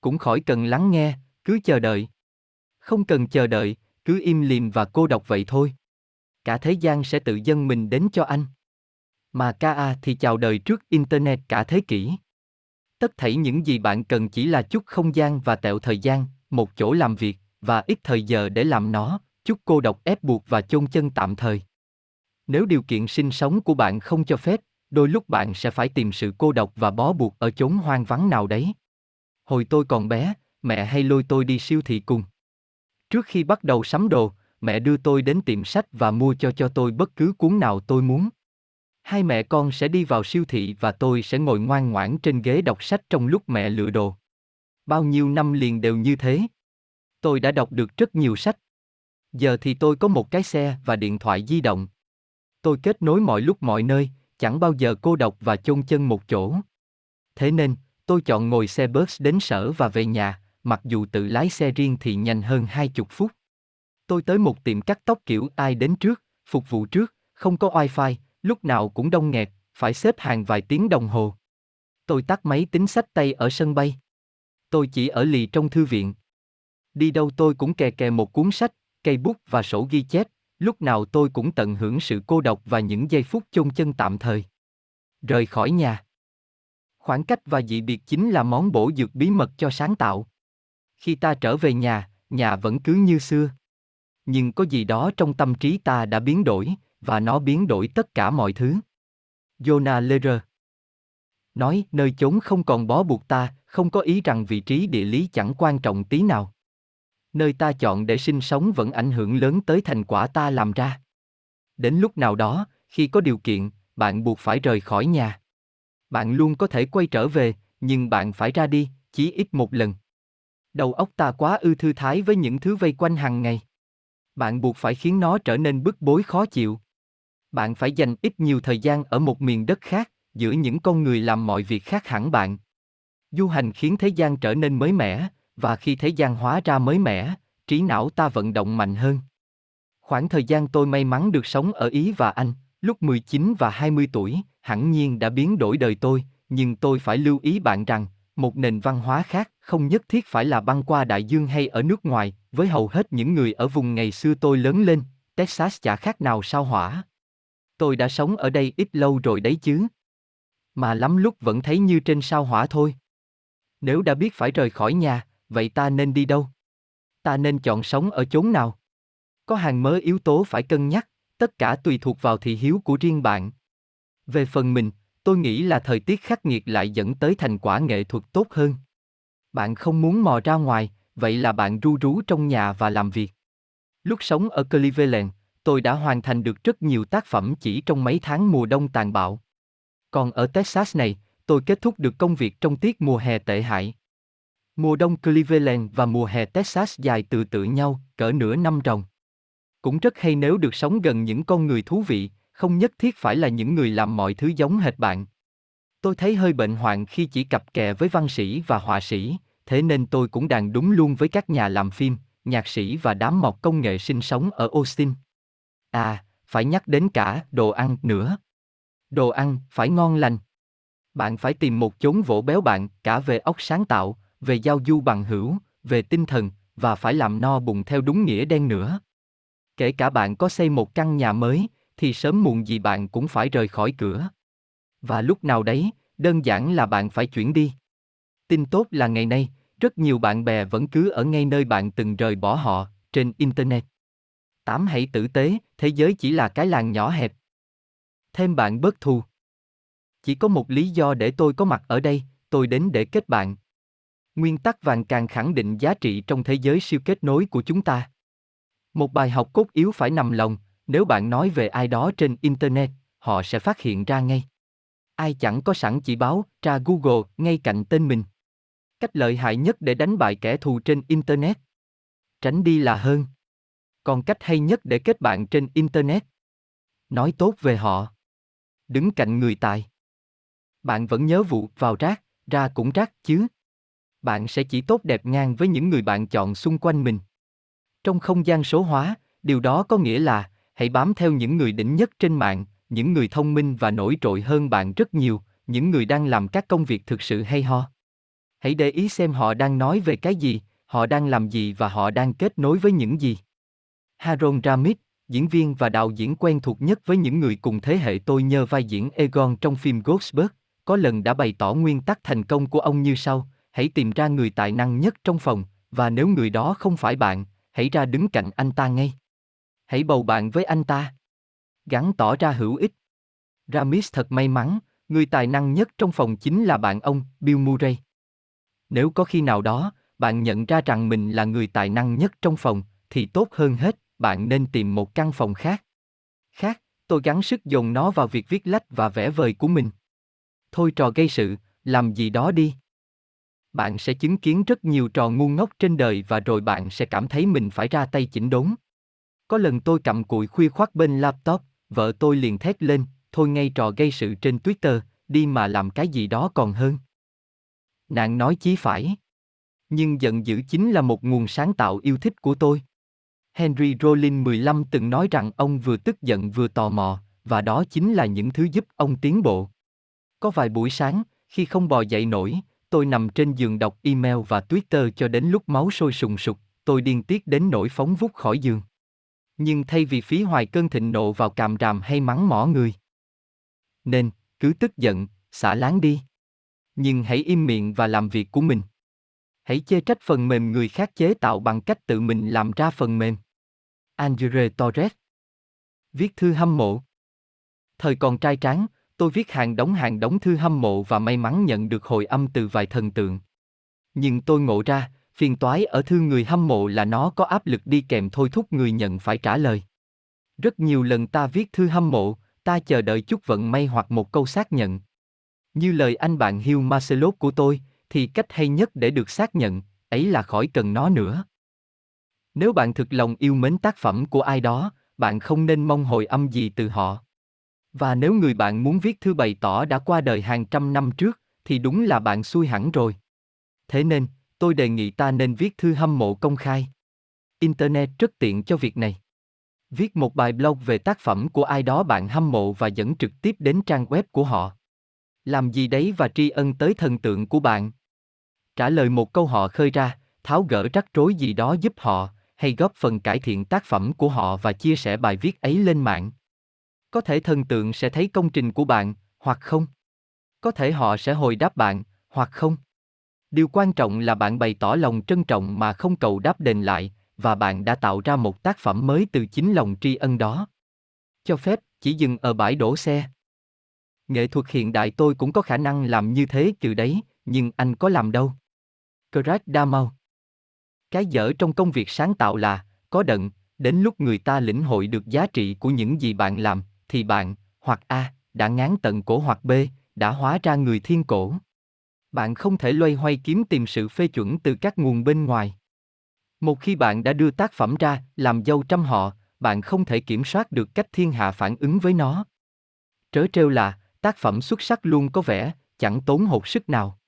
Cũng khỏi cần lắng nghe, cứ chờ đợi. Không cần chờ đợi, cứ im lìm và cô độc vậy thôi. Cả thế gian sẽ tự dâng mình đến cho anh. Mà KA thì chào đời trước Internet cả thế kỷ. Tất thảy những gì bạn cần chỉ là chút không gian và tẹo thời gian, một chỗ làm việc, và ít thời giờ để làm nó, chút cô độc ép buộc và chôn chân tạm thời. Nếu điều kiện sinh sống của bạn không cho phép, đôi lúc bạn sẽ phải tìm sự cô độc và bó buộc ở chốn hoang vắng nào đấy. Hồi tôi còn bé, mẹ hay lôi tôi đi siêu thị cùng. Trước khi bắt đầu sắm đồ, mẹ đưa tôi đến tiệm sách và mua cho cho tôi bất cứ cuốn nào tôi muốn. Hai mẹ con sẽ đi vào siêu thị và tôi sẽ ngồi ngoan ngoãn trên ghế đọc sách trong lúc mẹ lựa đồ. Bao nhiêu năm liền đều như thế. Tôi đã đọc được rất nhiều sách. Giờ thì tôi có một cái xe và điện thoại di động. Tôi kết nối mọi lúc mọi nơi, chẳng bao giờ cô độc và chôn chân một chỗ. Thế nên, tôi chọn ngồi xe bus đến sở và về nhà, mặc dù tự lái xe riêng thì nhanh hơn hai chục phút. Tôi tới một tiệm cắt tóc kiểu ai đến trước, phục vụ trước, không có wifi, lúc nào cũng đông nghẹt, phải xếp hàng vài tiếng đồng hồ. Tôi tắt máy tính sách tay ở sân bay. Tôi chỉ ở lì trong thư viện. Đi đâu tôi cũng kè kè một cuốn sách, cây bút và sổ ghi chép, lúc nào tôi cũng tận hưởng sự cô độc và những giây phút chôn chân tạm thời. Rời khỏi nhà. Khoảng cách và dị biệt chính là món bổ dược bí mật cho sáng tạo. Khi ta trở về nhà, nhà vẫn cứ như xưa. Nhưng có gì đó trong tâm trí ta đã biến đổi, và nó biến đổi tất cả mọi thứ. Jonah Lehrer nói nơi chốn không còn bó buộc ta, không có ý rằng vị trí địa lý chẳng quan trọng tí nào. Nơi ta chọn để sinh sống vẫn ảnh hưởng lớn tới thành quả ta làm ra. Đến lúc nào đó, khi có điều kiện, bạn buộc phải rời khỏi nhà. Bạn luôn có thể quay trở về, nhưng bạn phải ra đi, chỉ ít một lần. Đầu óc ta quá ư thư thái với những thứ vây quanh hàng ngày. Bạn buộc phải khiến nó trở nên bức bối khó chịu. Bạn phải dành ít nhiều thời gian ở một miền đất khác, giữa những con người làm mọi việc khác hẳn bạn. Du hành khiến thế gian trở nên mới mẻ, và khi thế gian hóa ra mới mẻ, trí não ta vận động mạnh hơn. Khoảng thời gian tôi may mắn được sống ở Ý và Anh, lúc 19 và 20 tuổi, hẳn nhiên đã biến đổi đời tôi, nhưng tôi phải lưu ý bạn rằng, một nền văn hóa khác không nhất thiết phải là băng qua đại dương hay ở nước ngoài, với hầu hết những người ở vùng ngày xưa tôi lớn lên, Texas chả khác nào sao hỏa. Tôi đã sống ở đây ít lâu rồi đấy chứ. Mà lắm lúc vẫn thấy như trên sao hỏa thôi. Nếu đã biết phải rời khỏi nhà, vậy ta nên đi đâu? Ta nên chọn sống ở chốn nào? Có hàng mớ yếu tố phải cân nhắc, tất cả tùy thuộc vào thị hiếu của riêng bạn. Về phần mình, tôi nghĩ là thời tiết khắc nghiệt lại dẫn tới thành quả nghệ thuật tốt hơn. Bạn không muốn mò ra ngoài, vậy là bạn ru rú trong nhà và làm việc. Lúc sống ở Cleveland, tôi đã hoàn thành được rất nhiều tác phẩm chỉ trong mấy tháng mùa đông tàn bạo. Còn ở Texas này, tôi kết thúc được công việc trong tiết mùa hè tệ hại. Mùa đông Cleveland và mùa hè Texas dài từ tự nhau, cỡ nửa năm ròng. Cũng rất hay nếu được sống gần những con người thú vị, không nhất thiết phải là những người làm mọi thứ giống hệt bạn. Tôi thấy hơi bệnh hoạn khi chỉ cặp kè với văn sĩ và họa sĩ, thế nên tôi cũng đàn đúng luôn với các nhà làm phim, nhạc sĩ và đám mọc công nghệ sinh sống ở Austin. À, phải nhắc đến cả đồ ăn nữa. Đồ ăn phải ngon lành. Bạn phải tìm một chốn vỗ béo bạn cả về óc sáng tạo, về giao du bằng hữu, về tinh thần và phải làm no bụng theo đúng nghĩa đen nữa. Kể cả bạn có xây một căn nhà mới, thì sớm muộn gì bạn cũng phải rời khỏi cửa. Và lúc nào đấy, đơn giản là bạn phải chuyển đi. Tin tốt là ngày nay, rất nhiều bạn bè vẫn cứ ở ngay nơi bạn từng rời bỏ họ, trên Internet. Tám hãy tử tế, thế giới chỉ là cái làng nhỏ hẹp. Thêm bạn bớt thù. Chỉ có một lý do để tôi có mặt ở đây, tôi đến để kết bạn. Nguyên tắc vàng càng khẳng định giá trị trong thế giới siêu kết nối của chúng ta. Một bài học cốt yếu phải nằm lòng, nếu bạn nói về ai đó trên Internet, họ sẽ phát hiện ra ngay. Ai chẳng có sẵn chỉ báo, tra Google ngay cạnh tên mình. Cách lợi hại nhất để đánh bại kẻ thù trên Internet. Tránh đi là hơn. Còn cách hay nhất để kết bạn trên Internet. Nói tốt về họ. Đứng cạnh người tài. Bạn vẫn nhớ vụ vào rác, ra cũng rác chứ. Bạn sẽ chỉ tốt đẹp ngang với những người bạn chọn xung quanh mình. Trong không gian số hóa, điều đó có nghĩa là hãy bám theo những người đỉnh nhất trên mạng, những người thông minh và nổi trội hơn bạn rất nhiều, những người đang làm các công việc thực sự hay ho. Hãy để ý xem họ đang nói về cái gì, họ đang làm gì và họ đang kết nối với những gì. Haron Ramis, diễn viên và đạo diễn quen thuộc nhất với những người cùng thế hệ tôi nhờ vai diễn Egon trong phim Ghostbusters, có lần đã bày tỏ nguyên tắc thành công của ông như sau, hãy tìm ra người tài năng nhất trong phòng, và nếu người đó không phải bạn, hãy ra đứng cạnh anh ta ngay. Hãy bầu bạn với anh ta. Gắn tỏ ra hữu ích. Ramis thật may mắn, người tài năng nhất trong phòng chính là bạn ông, Bill Murray. Nếu có khi nào đó, bạn nhận ra rằng mình là người tài năng nhất trong phòng, thì tốt hơn hết, bạn nên tìm một căn phòng khác. Khác, tôi gắng sức dồn nó vào việc viết lách và vẽ vời của mình. Thôi trò gây sự, làm gì đó đi. Bạn sẽ chứng kiến rất nhiều trò ngu ngốc trên đời và rồi bạn sẽ cảm thấy mình phải ra tay chỉnh đốn. Có lần tôi cầm cùi khuya khoác bên laptop, vợ tôi liền thét lên, thôi ngay trò gây sự trên Twitter, đi mà làm cái gì đó còn hơn. Nạn nói chí phải. Nhưng giận dữ chính là một nguồn sáng tạo yêu thích của tôi. Henry Rollins 15 từng nói rằng ông vừa tức giận vừa tò mò, và đó chính là những thứ giúp ông tiến bộ. Có vài buổi sáng, khi không bò dậy nổi, tôi nằm trên giường đọc email và Twitter cho đến lúc máu sôi sùng sục, tôi điên tiết đến nỗi phóng vút khỏi giường. Nhưng thay vì phí hoài cơn thịnh nộ vào càm ràm hay mắng mỏ người. Nên, cứ tức giận, xả láng đi. Nhưng hãy im miệng và làm việc của mình. Hãy chê trách phần mềm người khác chế tạo bằng cách tự mình làm ra phần mềm. Andre Torres Viết thư hâm mộ Thời còn trai tráng, tôi viết hàng đống hàng đống thư hâm mộ và may mắn nhận được hồi âm từ vài thần tượng. Nhưng tôi ngộ ra, phiền toái ở thư người hâm mộ là nó có áp lực đi kèm thôi thúc người nhận phải trả lời. Rất nhiều lần ta viết thư hâm mộ, ta chờ đợi chút vận may hoặc một câu xác nhận. Như lời anh bạn Hugh Marcelot của tôi, thì cách hay nhất để được xác nhận, ấy là khỏi cần nó nữa. Nếu bạn thực lòng yêu mến tác phẩm của ai đó, bạn không nên mong hồi âm gì từ họ. Và nếu người bạn muốn viết thư bày tỏ đã qua đời hàng trăm năm trước, thì đúng là bạn xui hẳn rồi. Thế nên, tôi đề nghị ta nên viết thư hâm mộ công khai. Internet rất tiện cho việc này. Viết một bài blog về tác phẩm của ai đó bạn hâm mộ và dẫn trực tiếp đến trang web của họ. Làm gì đấy và tri ân tới thần tượng của bạn. Trả lời một câu họ khơi ra, tháo gỡ rắc rối gì đó giúp họ, hay góp phần cải thiện tác phẩm của họ và chia sẻ bài viết ấy lên mạng. Có thể thần tượng sẽ thấy công trình của bạn, hoặc không. Có thể họ sẽ hồi đáp bạn, hoặc không. Điều quan trọng là bạn bày tỏ lòng trân trọng mà không cầu đáp đền lại, và bạn đã tạo ra một tác phẩm mới từ chính lòng tri ân đó. Cho phép chỉ dừng ở bãi đổ xe. Nghệ thuật hiện đại tôi cũng có khả năng làm như thế từ đấy, nhưng anh có làm đâu. Craig Damau Cái dở trong công việc sáng tạo là, có đận, đến lúc người ta lĩnh hội được giá trị của những gì bạn làm, thì bạn, hoặc A, đã ngán tận cổ hoặc B, đã hóa ra người thiên cổ. Bạn không thể loay hoay kiếm tìm sự phê chuẩn từ các nguồn bên ngoài. Một khi bạn đã đưa tác phẩm ra, làm dâu trăm họ, bạn không thể kiểm soát được cách thiên hạ phản ứng với nó. Trớ trêu là, tác phẩm xuất sắc luôn có vẻ, chẳng tốn hột sức nào.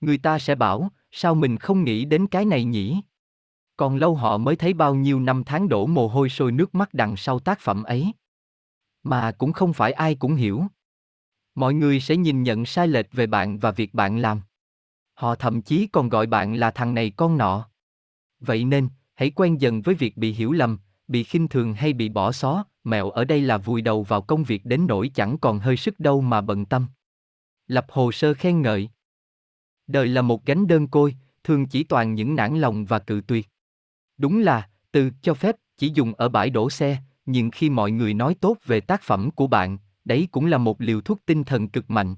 Người ta sẽ bảo, sao mình không nghĩ đến cái này nhỉ? Còn lâu họ mới thấy bao nhiêu năm tháng đổ mồ hôi sôi nước mắt đằng sau tác phẩm ấy. Mà cũng không phải ai cũng hiểu. Mọi người sẽ nhìn nhận sai lệch về bạn và việc bạn làm. Họ thậm chí còn gọi bạn là thằng này con nọ. Vậy nên, hãy quen dần với việc bị hiểu lầm, bị khinh thường hay bị bỏ xó, mẹo ở đây là vùi đầu vào công việc đến nỗi chẳng còn hơi sức đâu mà bận tâm. Lập hồ sơ khen ngợi. Đời là một gánh đơn côi, thường chỉ toàn những nản lòng và cự tuyệt. Đúng là, từ cho phép chỉ dùng ở bãi đổ xe, nhưng khi mọi người nói tốt về tác phẩm của bạn, đấy cũng là một liều thuốc tinh thần cực mạnh.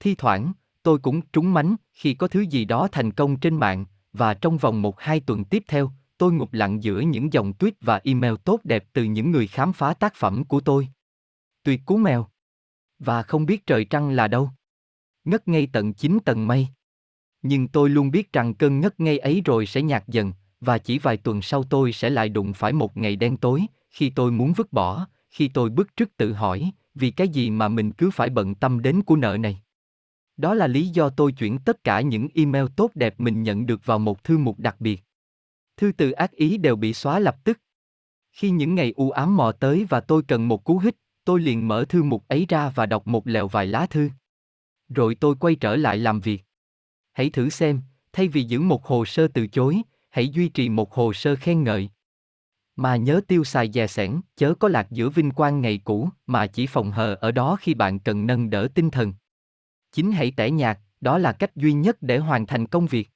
Thi thoảng, tôi cũng trúng mánh khi có thứ gì đó thành công trên mạng, và trong vòng một hai tuần tiếp theo, tôi ngục lặng giữa những dòng tweet và email tốt đẹp từ những người khám phá tác phẩm của tôi. Tuyệt cú mèo. Và không biết trời trăng là đâu. Ngất ngay tận chín tầng mây. Nhưng tôi luôn biết rằng cơn ngất ngay ấy rồi sẽ nhạt dần, và chỉ vài tuần sau tôi sẽ lại đụng phải một ngày đen tối, khi tôi muốn vứt bỏ, khi tôi bức trước tự hỏi, vì cái gì mà mình cứ phải bận tâm đến của nợ này. Đó là lý do tôi chuyển tất cả những email tốt đẹp mình nhận được vào một thư mục đặc biệt. Thư từ ác ý đều bị xóa lập tức. Khi những ngày u ám mò tới và tôi cần một cú hích, tôi liền mở thư mục ấy ra và đọc một lèo vài lá thư. Rồi tôi quay trở lại làm việc. Hãy thử xem, thay vì giữ một hồ sơ từ chối, hãy duy trì một hồ sơ khen ngợi. Mà nhớ tiêu xài dè sẻn, chớ có lạc giữa vinh quang ngày cũ, mà chỉ phòng hờ ở đó khi bạn cần nâng đỡ tinh thần. Chính hãy tẻ nhạt, đó là cách duy nhất để hoàn thành công việc.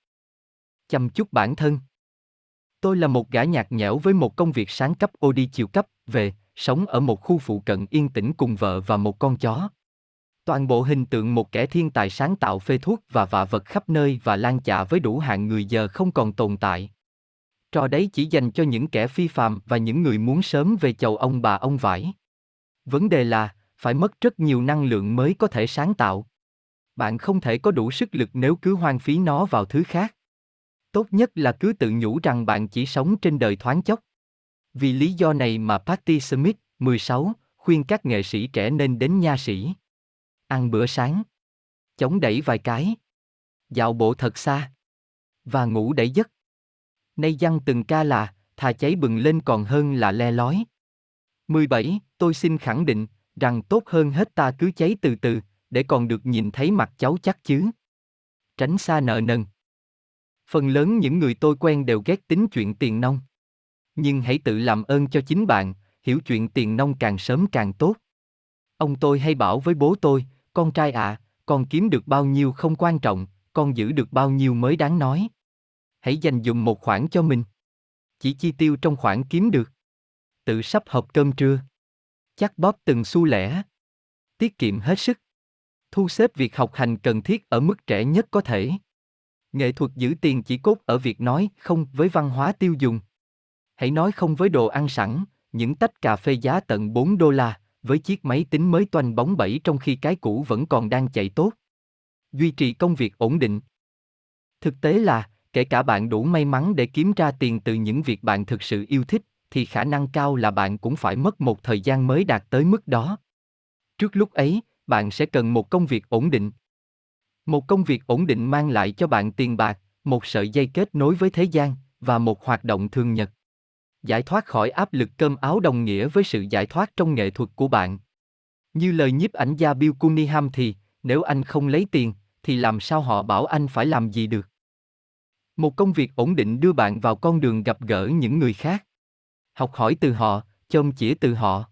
Chăm chút bản thân. Tôi là một gã nhạt nhẽo với một công việc sáng cấp ô đi chiều cấp, về, sống ở một khu phụ cận yên tĩnh cùng vợ và một con chó. Toàn bộ hình tượng một kẻ thiên tài sáng tạo phê thuốc và vạ vật khắp nơi và lan chạ với đủ hạng người giờ không còn tồn tại. Trò đấy chỉ dành cho những kẻ phi phạm và những người muốn sớm về chầu ông bà ông vải. Vấn đề là, phải mất rất nhiều năng lượng mới có thể sáng tạo. Bạn không thể có đủ sức lực nếu cứ hoang phí nó vào thứ khác. Tốt nhất là cứ tự nhủ rằng bạn chỉ sống trên đời thoáng chốc. Vì lý do này mà Patty Smith, 16, khuyên các nghệ sĩ trẻ nên đến nha sĩ. Ăn bữa sáng. Chống đẩy vài cái. Dạo bộ thật xa. Và ngủ đẩy giấc. Nay dăng từng ca là, thà cháy bừng lên còn hơn là le lói. 17. Tôi xin khẳng định, rằng tốt hơn hết ta cứ cháy từ từ, để còn được nhìn thấy mặt cháu chắc chứ. Tránh xa nợ nần. Phần lớn những người tôi quen đều ghét tính chuyện tiền nông. Nhưng hãy tự làm ơn cho chính bạn, hiểu chuyện tiền nông càng sớm càng tốt. Ông tôi hay bảo với bố tôi, con trai ạ, à, con kiếm được bao nhiêu không quan trọng, con giữ được bao nhiêu mới đáng nói. Hãy dành dụm một khoản cho mình. Chỉ chi tiêu trong khoản kiếm được. Tự sắp hộp cơm trưa. Chắc bóp từng xu lẻ. Tiết kiệm hết sức. Thu xếp việc học hành cần thiết ở mức trẻ nhất có thể. Nghệ thuật giữ tiền chỉ cốt ở việc nói không với văn hóa tiêu dùng. Hãy nói không với đồ ăn sẵn, những tách cà phê giá tận 4 đô la, với chiếc máy tính mới toanh bóng bẩy trong khi cái cũ vẫn còn đang chạy tốt. Duy trì công việc ổn định. Thực tế là, kể cả bạn đủ may mắn để kiếm ra tiền từ những việc bạn thực sự yêu thích, thì khả năng cao là bạn cũng phải mất một thời gian mới đạt tới mức đó. Trước lúc ấy, bạn sẽ cần một công việc ổn định. Một công việc ổn định mang lại cho bạn tiền bạc, một sợi dây kết nối với thế gian và một hoạt động thường nhật. Giải thoát khỏi áp lực cơm áo đồng nghĩa với sự giải thoát trong nghệ thuật của bạn. Như lời nhiếp ảnh gia Bill Cunningham thì, nếu anh không lấy tiền, thì làm sao họ bảo anh phải làm gì được? Một công việc ổn định đưa bạn vào con đường gặp gỡ những người khác. Học hỏi từ họ, chôm chỉ từ họ.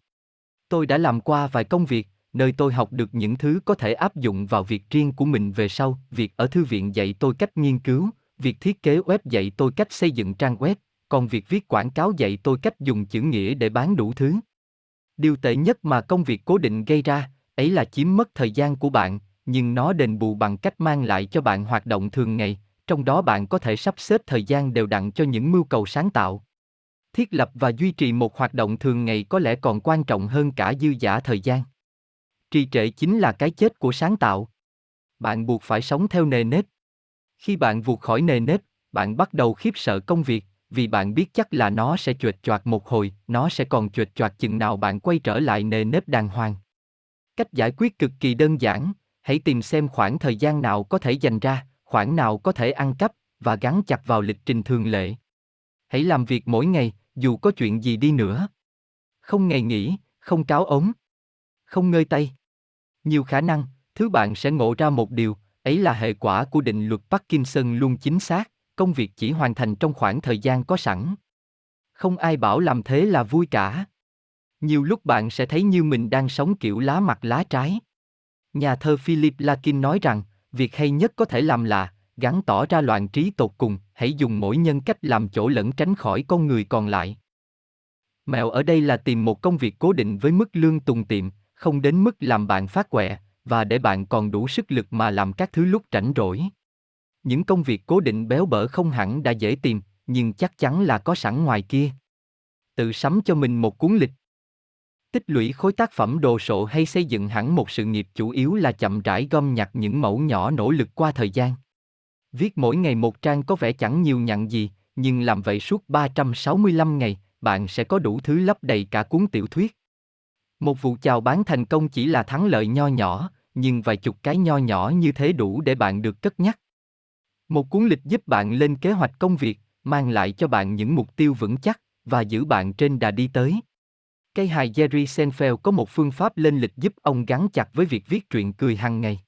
Tôi đã làm qua vài công việc, nơi tôi học được những thứ có thể áp dụng vào việc riêng của mình về sau, việc ở thư viện dạy tôi cách nghiên cứu, việc thiết kế web dạy tôi cách xây dựng trang web, còn việc viết quảng cáo dạy tôi cách dùng chữ nghĩa để bán đủ thứ. Điều tệ nhất mà công việc cố định gây ra, ấy là chiếm mất thời gian của bạn, nhưng nó đền bù bằng cách mang lại cho bạn hoạt động thường ngày, trong đó bạn có thể sắp xếp thời gian đều đặn cho những mưu cầu sáng tạo. Thiết lập và duy trì một hoạt động thường ngày có lẽ còn quan trọng hơn cả dư giả thời gian. Trì trệ chính là cái chết của sáng tạo. Bạn buộc phải sống theo nề nếp. Khi bạn vụt khỏi nề nếp, bạn bắt đầu khiếp sợ công việc, vì bạn biết chắc là nó sẽ chuệt choạc một hồi, nó sẽ còn chuệt choạc chừng nào bạn quay trở lại nề nếp đàng hoàng. Cách giải quyết cực kỳ đơn giản, hãy tìm xem khoảng thời gian nào có thể dành ra, khoảng nào có thể ăn cắp, và gắn chặt vào lịch trình thường lệ. Hãy làm việc mỗi ngày, dù có chuyện gì đi nữa. Không ngày nghỉ, không cáo ống, không ngơi tay. Nhiều khả năng, thứ bạn sẽ ngộ ra một điều, ấy là hệ quả của định luật Parkinson luôn chính xác, công việc chỉ hoàn thành trong khoảng thời gian có sẵn. Không ai bảo làm thế là vui cả. Nhiều lúc bạn sẽ thấy như mình đang sống kiểu lá mặt lá trái. Nhà thơ Philip Larkin nói rằng, việc hay nhất có thể làm là gắn tỏ ra loạn trí tột cùng, hãy dùng mỗi nhân cách làm chỗ lẫn tránh khỏi con người còn lại. Mẹo ở đây là tìm một công việc cố định với mức lương tùng tiệm, không đến mức làm bạn phát quẹ, và để bạn còn đủ sức lực mà làm các thứ lúc rảnh rỗi. Những công việc cố định béo bở không hẳn đã dễ tìm, nhưng chắc chắn là có sẵn ngoài kia. Tự sắm cho mình một cuốn lịch. Tích lũy khối tác phẩm đồ sộ hay xây dựng hẳn một sự nghiệp chủ yếu là chậm rãi gom nhặt những mẫu nhỏ nỗ lực qua thời gian. Viết mỗi ngày một trang có vẻ chẳng nhiều nhặn gì, nhưng làm vậy suốt 365 ngày, bạn sẽ có đủ thứ lấp đầy cả cuốn tiểu thuyết. Một vụ chào bán thành công chỉ là thắng lợi nho nhỏ, nhưng vài chục cái nho nhỏ như thế đủ để bạn được cất nhắc. Một cuốn lịch giúp bạn lên kế hoạch công việc, mang lại cho bạn những mục tiêu vững chắc và giữ bạn trên đà đi tới. Cây hài Jerry Seinfeld có một phương pháp lên lịch giúp ông gắn chặt với việc viết truyện cười hàng ngày.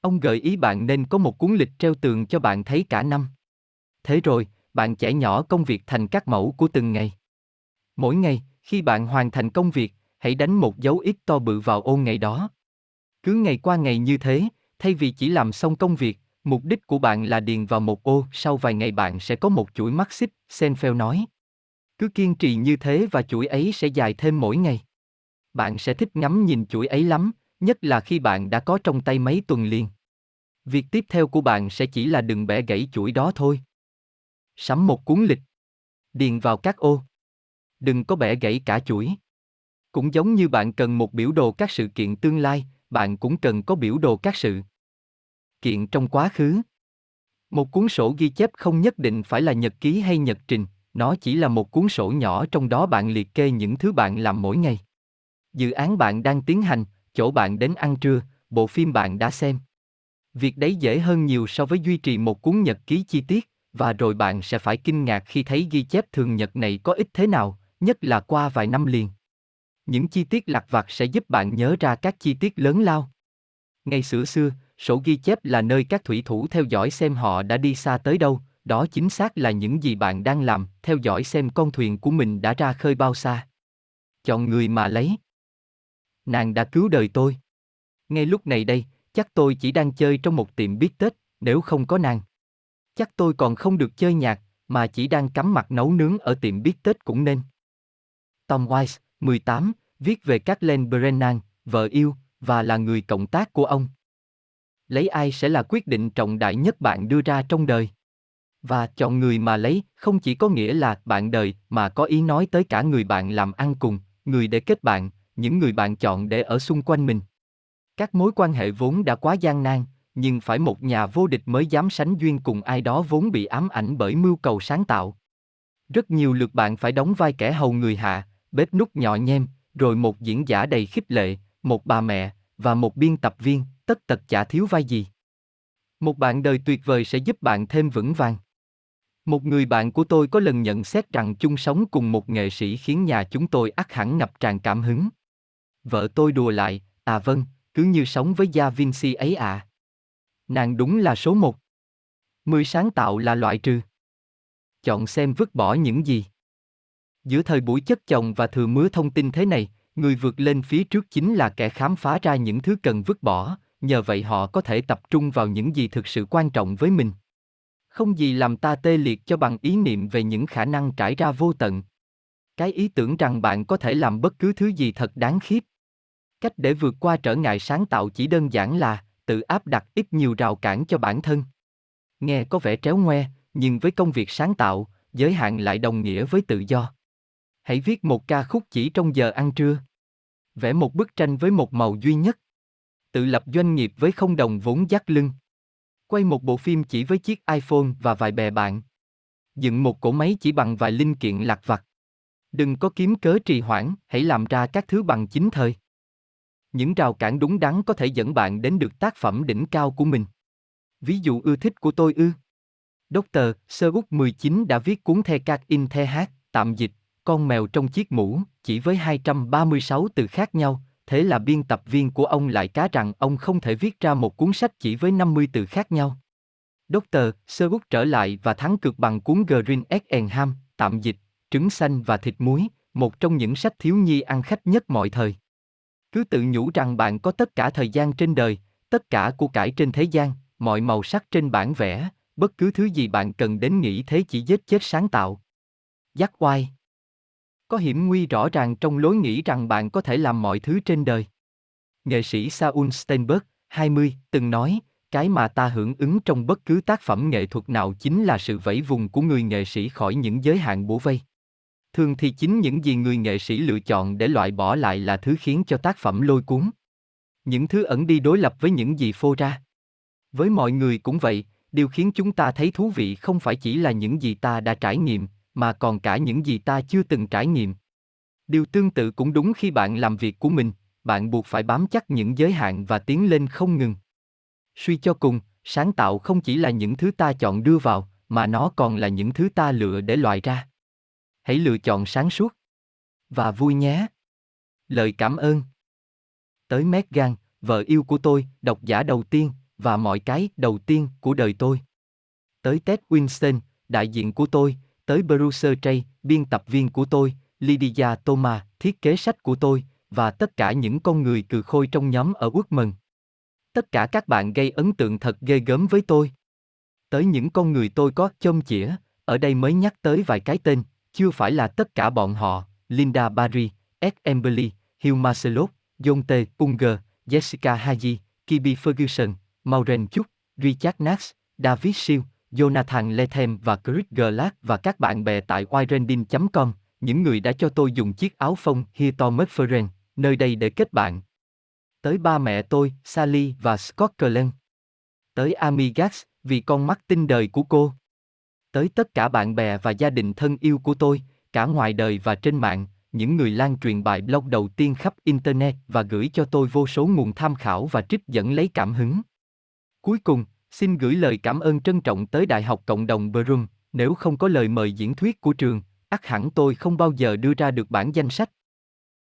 Ông gợi ý bạn nên có một cuốn lịch treo tường cho bạn thấy cả năm. Thế rồi, bạn chẻ nhỏ công việc thành các mẫu của từng ngày. Mỗi ngày, khi bạn hoàn thành công việc, hãy đánh một dấu ít to bự vào ô ngày đó. Cứ ngày qua ngày như thế, thay vì chỉ làm xong công việc, mục đích của bạn là điền vào một ô, sau vài ngày bạn sẽ có một chuỗi mắt xích, Senfeld nói. Cứ kiên trì như thế và chuỗi ấy sẽ dài thêm mỗi ngày. Bạn sẽ thích ngắm nhìn chuỗi ấy lắm, nhất là khi bạn đã có trong tay mấy tuần liền. Việc tiếp theo của bạn sẽ chỉ là đừng bẻ gãy chuỗi đó thôi. Sắm một cuốn lịch. Điền vào các ô. Đừng có bẻ gãy cả chuỗi. Cũng giống như bạn cần một biểu đồ các sự kiện tương lai, bạn cũng cần có biểu đồ các sự kiện trong quá khứ. Một cuốn sổ ghi chép không nhất định phải là nhật ký hay nhật trình, nó chỉ là một cuốn sổ nhỏ trong đó bạn liệt kê những thứ bạn làm mỗi ngày. Dự án bạn đang tiến hành, chỗ bạn đến ăn trưa, bộ phim bạn đã xem. Việc đấy dễ hơn nhiều so với duy trì một cuốn nhật ký chi tiết, và rồi bạn sẽ phải kinh ngạc khi thấy ghi chép thường nhật này có ích thế nào, nhất là qua vài năm liền. Những chi tiết lặt vặt sẽ giúp bạn nhớ ra các chi tiết lớn lao. Ngày xưa xưa, sổ ghi chép là nơi các thủy thủ theo dõi xem họ đã đi xa tới đâu, đó chính xác là những gì bạn đang làm, theo dõi xem con thuyền của mình đã ra khơi bao xa. Chọn người mà lấy. Nàng đã cứu đời tôi. Ngay lúc này đây, chắc tôi chỉ đang chơi trong một tiệm biết Tết, nếu không có nàng. Chắc tôi còn không được chơi nhạc, mà chỉ đang cắm mặt nấu nướng ở tiệm biết Tết cũng nên. Tom Wise, 18, viết về Kathleen Brennan, vợ yêu, và là người cộng tác của ông. Lấy ai sẽ là quyết định trọng đại nhất bạn đưa ra trong đời. Và chọn người mà lấy không chỉ có nghĩa là bạn đời mà có ý nói tới cả người bạn làm ăn cùng, người để kết bạn, những người bạn chọn để ở xung quanh mình. Các mối quan hệ vốn đã quá gian nan, nhưng phải một nhà vô địch mới dám sánh duyên cùng ai đó vốn bị ám ảnh bởi mưu cầu sáng tạo. Rất nhiều lượt bạn phải đóng vai kẻ hầu người hạ, bếp nút nhỏ nhem, rồi một diễn giả đầy khích lệ, một bà mẹ, và một biên tập viên, tất tật chả thiếu vai gì. Một bạn đời tuyệt vời sẽ giúp bạn thêm vững vàng. Một người bạn của tôi có lần nhận xét rằng chung sống cùng một nghệ sĩ khiến nhà chúng tôi ắt hẳn ngập tràn cảm hứng. Vợ tôi đùa lại, à vâng, cứ như sống với Gia Vinci ấy à. Nàng đúng là số một. Mười sáng tạo là loại trừ. Chọn xem vứt bỏ những gì. Giữa thời buổi chất chồng và thừa mứa thông tin thế này, người vượt lên phía trước chính là kẻ khám phá ra những thứ cần vứt bỏ, nhờ vậy họ có thể tập trung vào những gì thực sự quan trọng với mình. Không gì làm ta tê liệt cho bằng ý niệm về những khả năng trải ra vô tận. Cái ý tưởng rằng bạn có thể làm bất cứ thứ gì thật đáng khiếp. Cách để vượt qua trở ngại sáng tạo chỉ đơn giản là tự áp đặt ít nhiều rào cản cho bản thân. Nghe có vẻ tréo ngoe, nhưng với công việc sáng tạo, giới hạn lại đồng nghĩa với tự do. Hãy viết một ca khúc chỉ trong giờ ăn trưa. Vẽ một bức tranh với một màu duy nhất. Tự lập doanh nghiệp với không đồng vốn dắt lưng. Quay một bộ phim chỉ với chiếc iPhone và vài bè bạn. Dựng một cỗ máy chỉ bằng vài linh kiện lặt vặt. Đừng có kiếm cớ trì hoãn, hãy làm ra các thứ bằng chính thời. Những rào cản đúng đắn có thể dẫn bạn đến được tác phẩm đỉnh cao của mình. Ví dụ ưa thích của tôi ư. Dr. Sơ Úc 19 đã viết cuốn The Cat in The Hat, tạm dịch, con mèo trong chiếc mũ, chỉ với 236 từ khác nhau, thế là biên tập viên của ông lại cá rằng ông không thể viết ra một cuốn sách chỉ với 50 từ khác nhau. Dr. Sherwood trở lại và thắng cược bằng cuốn Green Egg and Ham, tạm dịch, trứng xanh và thịt muối, một trong những sách thiếu nhi ăn khách nhất mọi thời. Cứ tự nhủ rằng bạn có tất cả thời gian trên đời, tất cả của cải trên thế gian, mọi màu sắc trên bản vẽ, bất cứ thứ gì bạn cần đến nghĩ thế chỉ giết chết sáng tạo. Giác oai có hiểm nguy rõ ràng trong lối nghĩ rằng bạn có thể làm mọi thứ trên đời. Nghệ sĩ Saul Steinberg, 20, từng nói, cái mà ta hưởng ứng trong bất cứ tác phẩm nghệ thuật nào chính là sự vẫy vùng của người nghệ sĩ khỏi những giới hạn bủa vây. Thường thì chính những gì người nghệ sĩ lựa chọn để loại bỏ lại là thứ khiến cho tác phẩm lôi cuốn. Những thứ ẩn đi đối lập với những gì phô ra. Với mọi người cũng vậy, điều khiến chúng ta thấy thú vị không phải chỉ là những gì ta đã trải nghiệm, mà còn cả những gì ta chưa từng trải nghiệm. Điều tương tự cũng đúng khi bạn làm việc của mình, bạn buộc phải bám chắc những giới hạn và tiến lên không ngừng. Suy cho cùng, sáng tạo không chỉ là những thứ ta chọn đưa vào, mà nó còn là những thứ ta lựa để loại ra. Hãy lựa chọn sáng suốt và vui nhé. Lời cảm ơn. Tới Megan, vợ yêu của tôi, độc giả đầu tiên và mọi cái đầu tiên của đời tôi. Tới Ted Winston, đại diện của tôi, tới Bruce Tray, biên tập viên của tôi, Lydia Thomas, thiết kế sách của tôi, và tất cả những con người cừ khôi trong nhóm ở Quốc Mừng. Tất cả các bạn gây ấn tượng thật ghê gớm với tôi. Tới những con người tôi có chôm chĩa, ở đây mới nhắc tới vài cái tên, chưa phải là tất cả bọn họ, Linda Barry, Ed Emberley, Hugh Marcelot, John T. Unger, Jessica Haji, Kibi Ferguson, Maureen Chuk, Richard Nash, David Siêu, Jonathan Lethem và Chris Glass và các bạn bè tại wirending.com, những người đã cho tôi dùng chiếc áo phông Hito McFerrin, nơi đây để kết bạn. Tới ba mẹ tôi, Sally và Scott Cullen. Tới Amy vì con mắt tinh đời của cô. Tới tất cả bạn bè và gia đình thân yêu của tôi, cả ngoài đời và trên mạng, những người lan truyền bài blog đầu tiên khắp Internet và gửi cho tôi vô số nguồn tham khảo và trích dẫn lấy cảm hứng. Cuối cùng, xin gửi lời cảm ơn trân trọng tới Đại học Cộng đồng Brum, nếu không có lời mời diễn thuyết của trường, ắt hẳn tôi không bao giờ đưa ra được bản danh sách.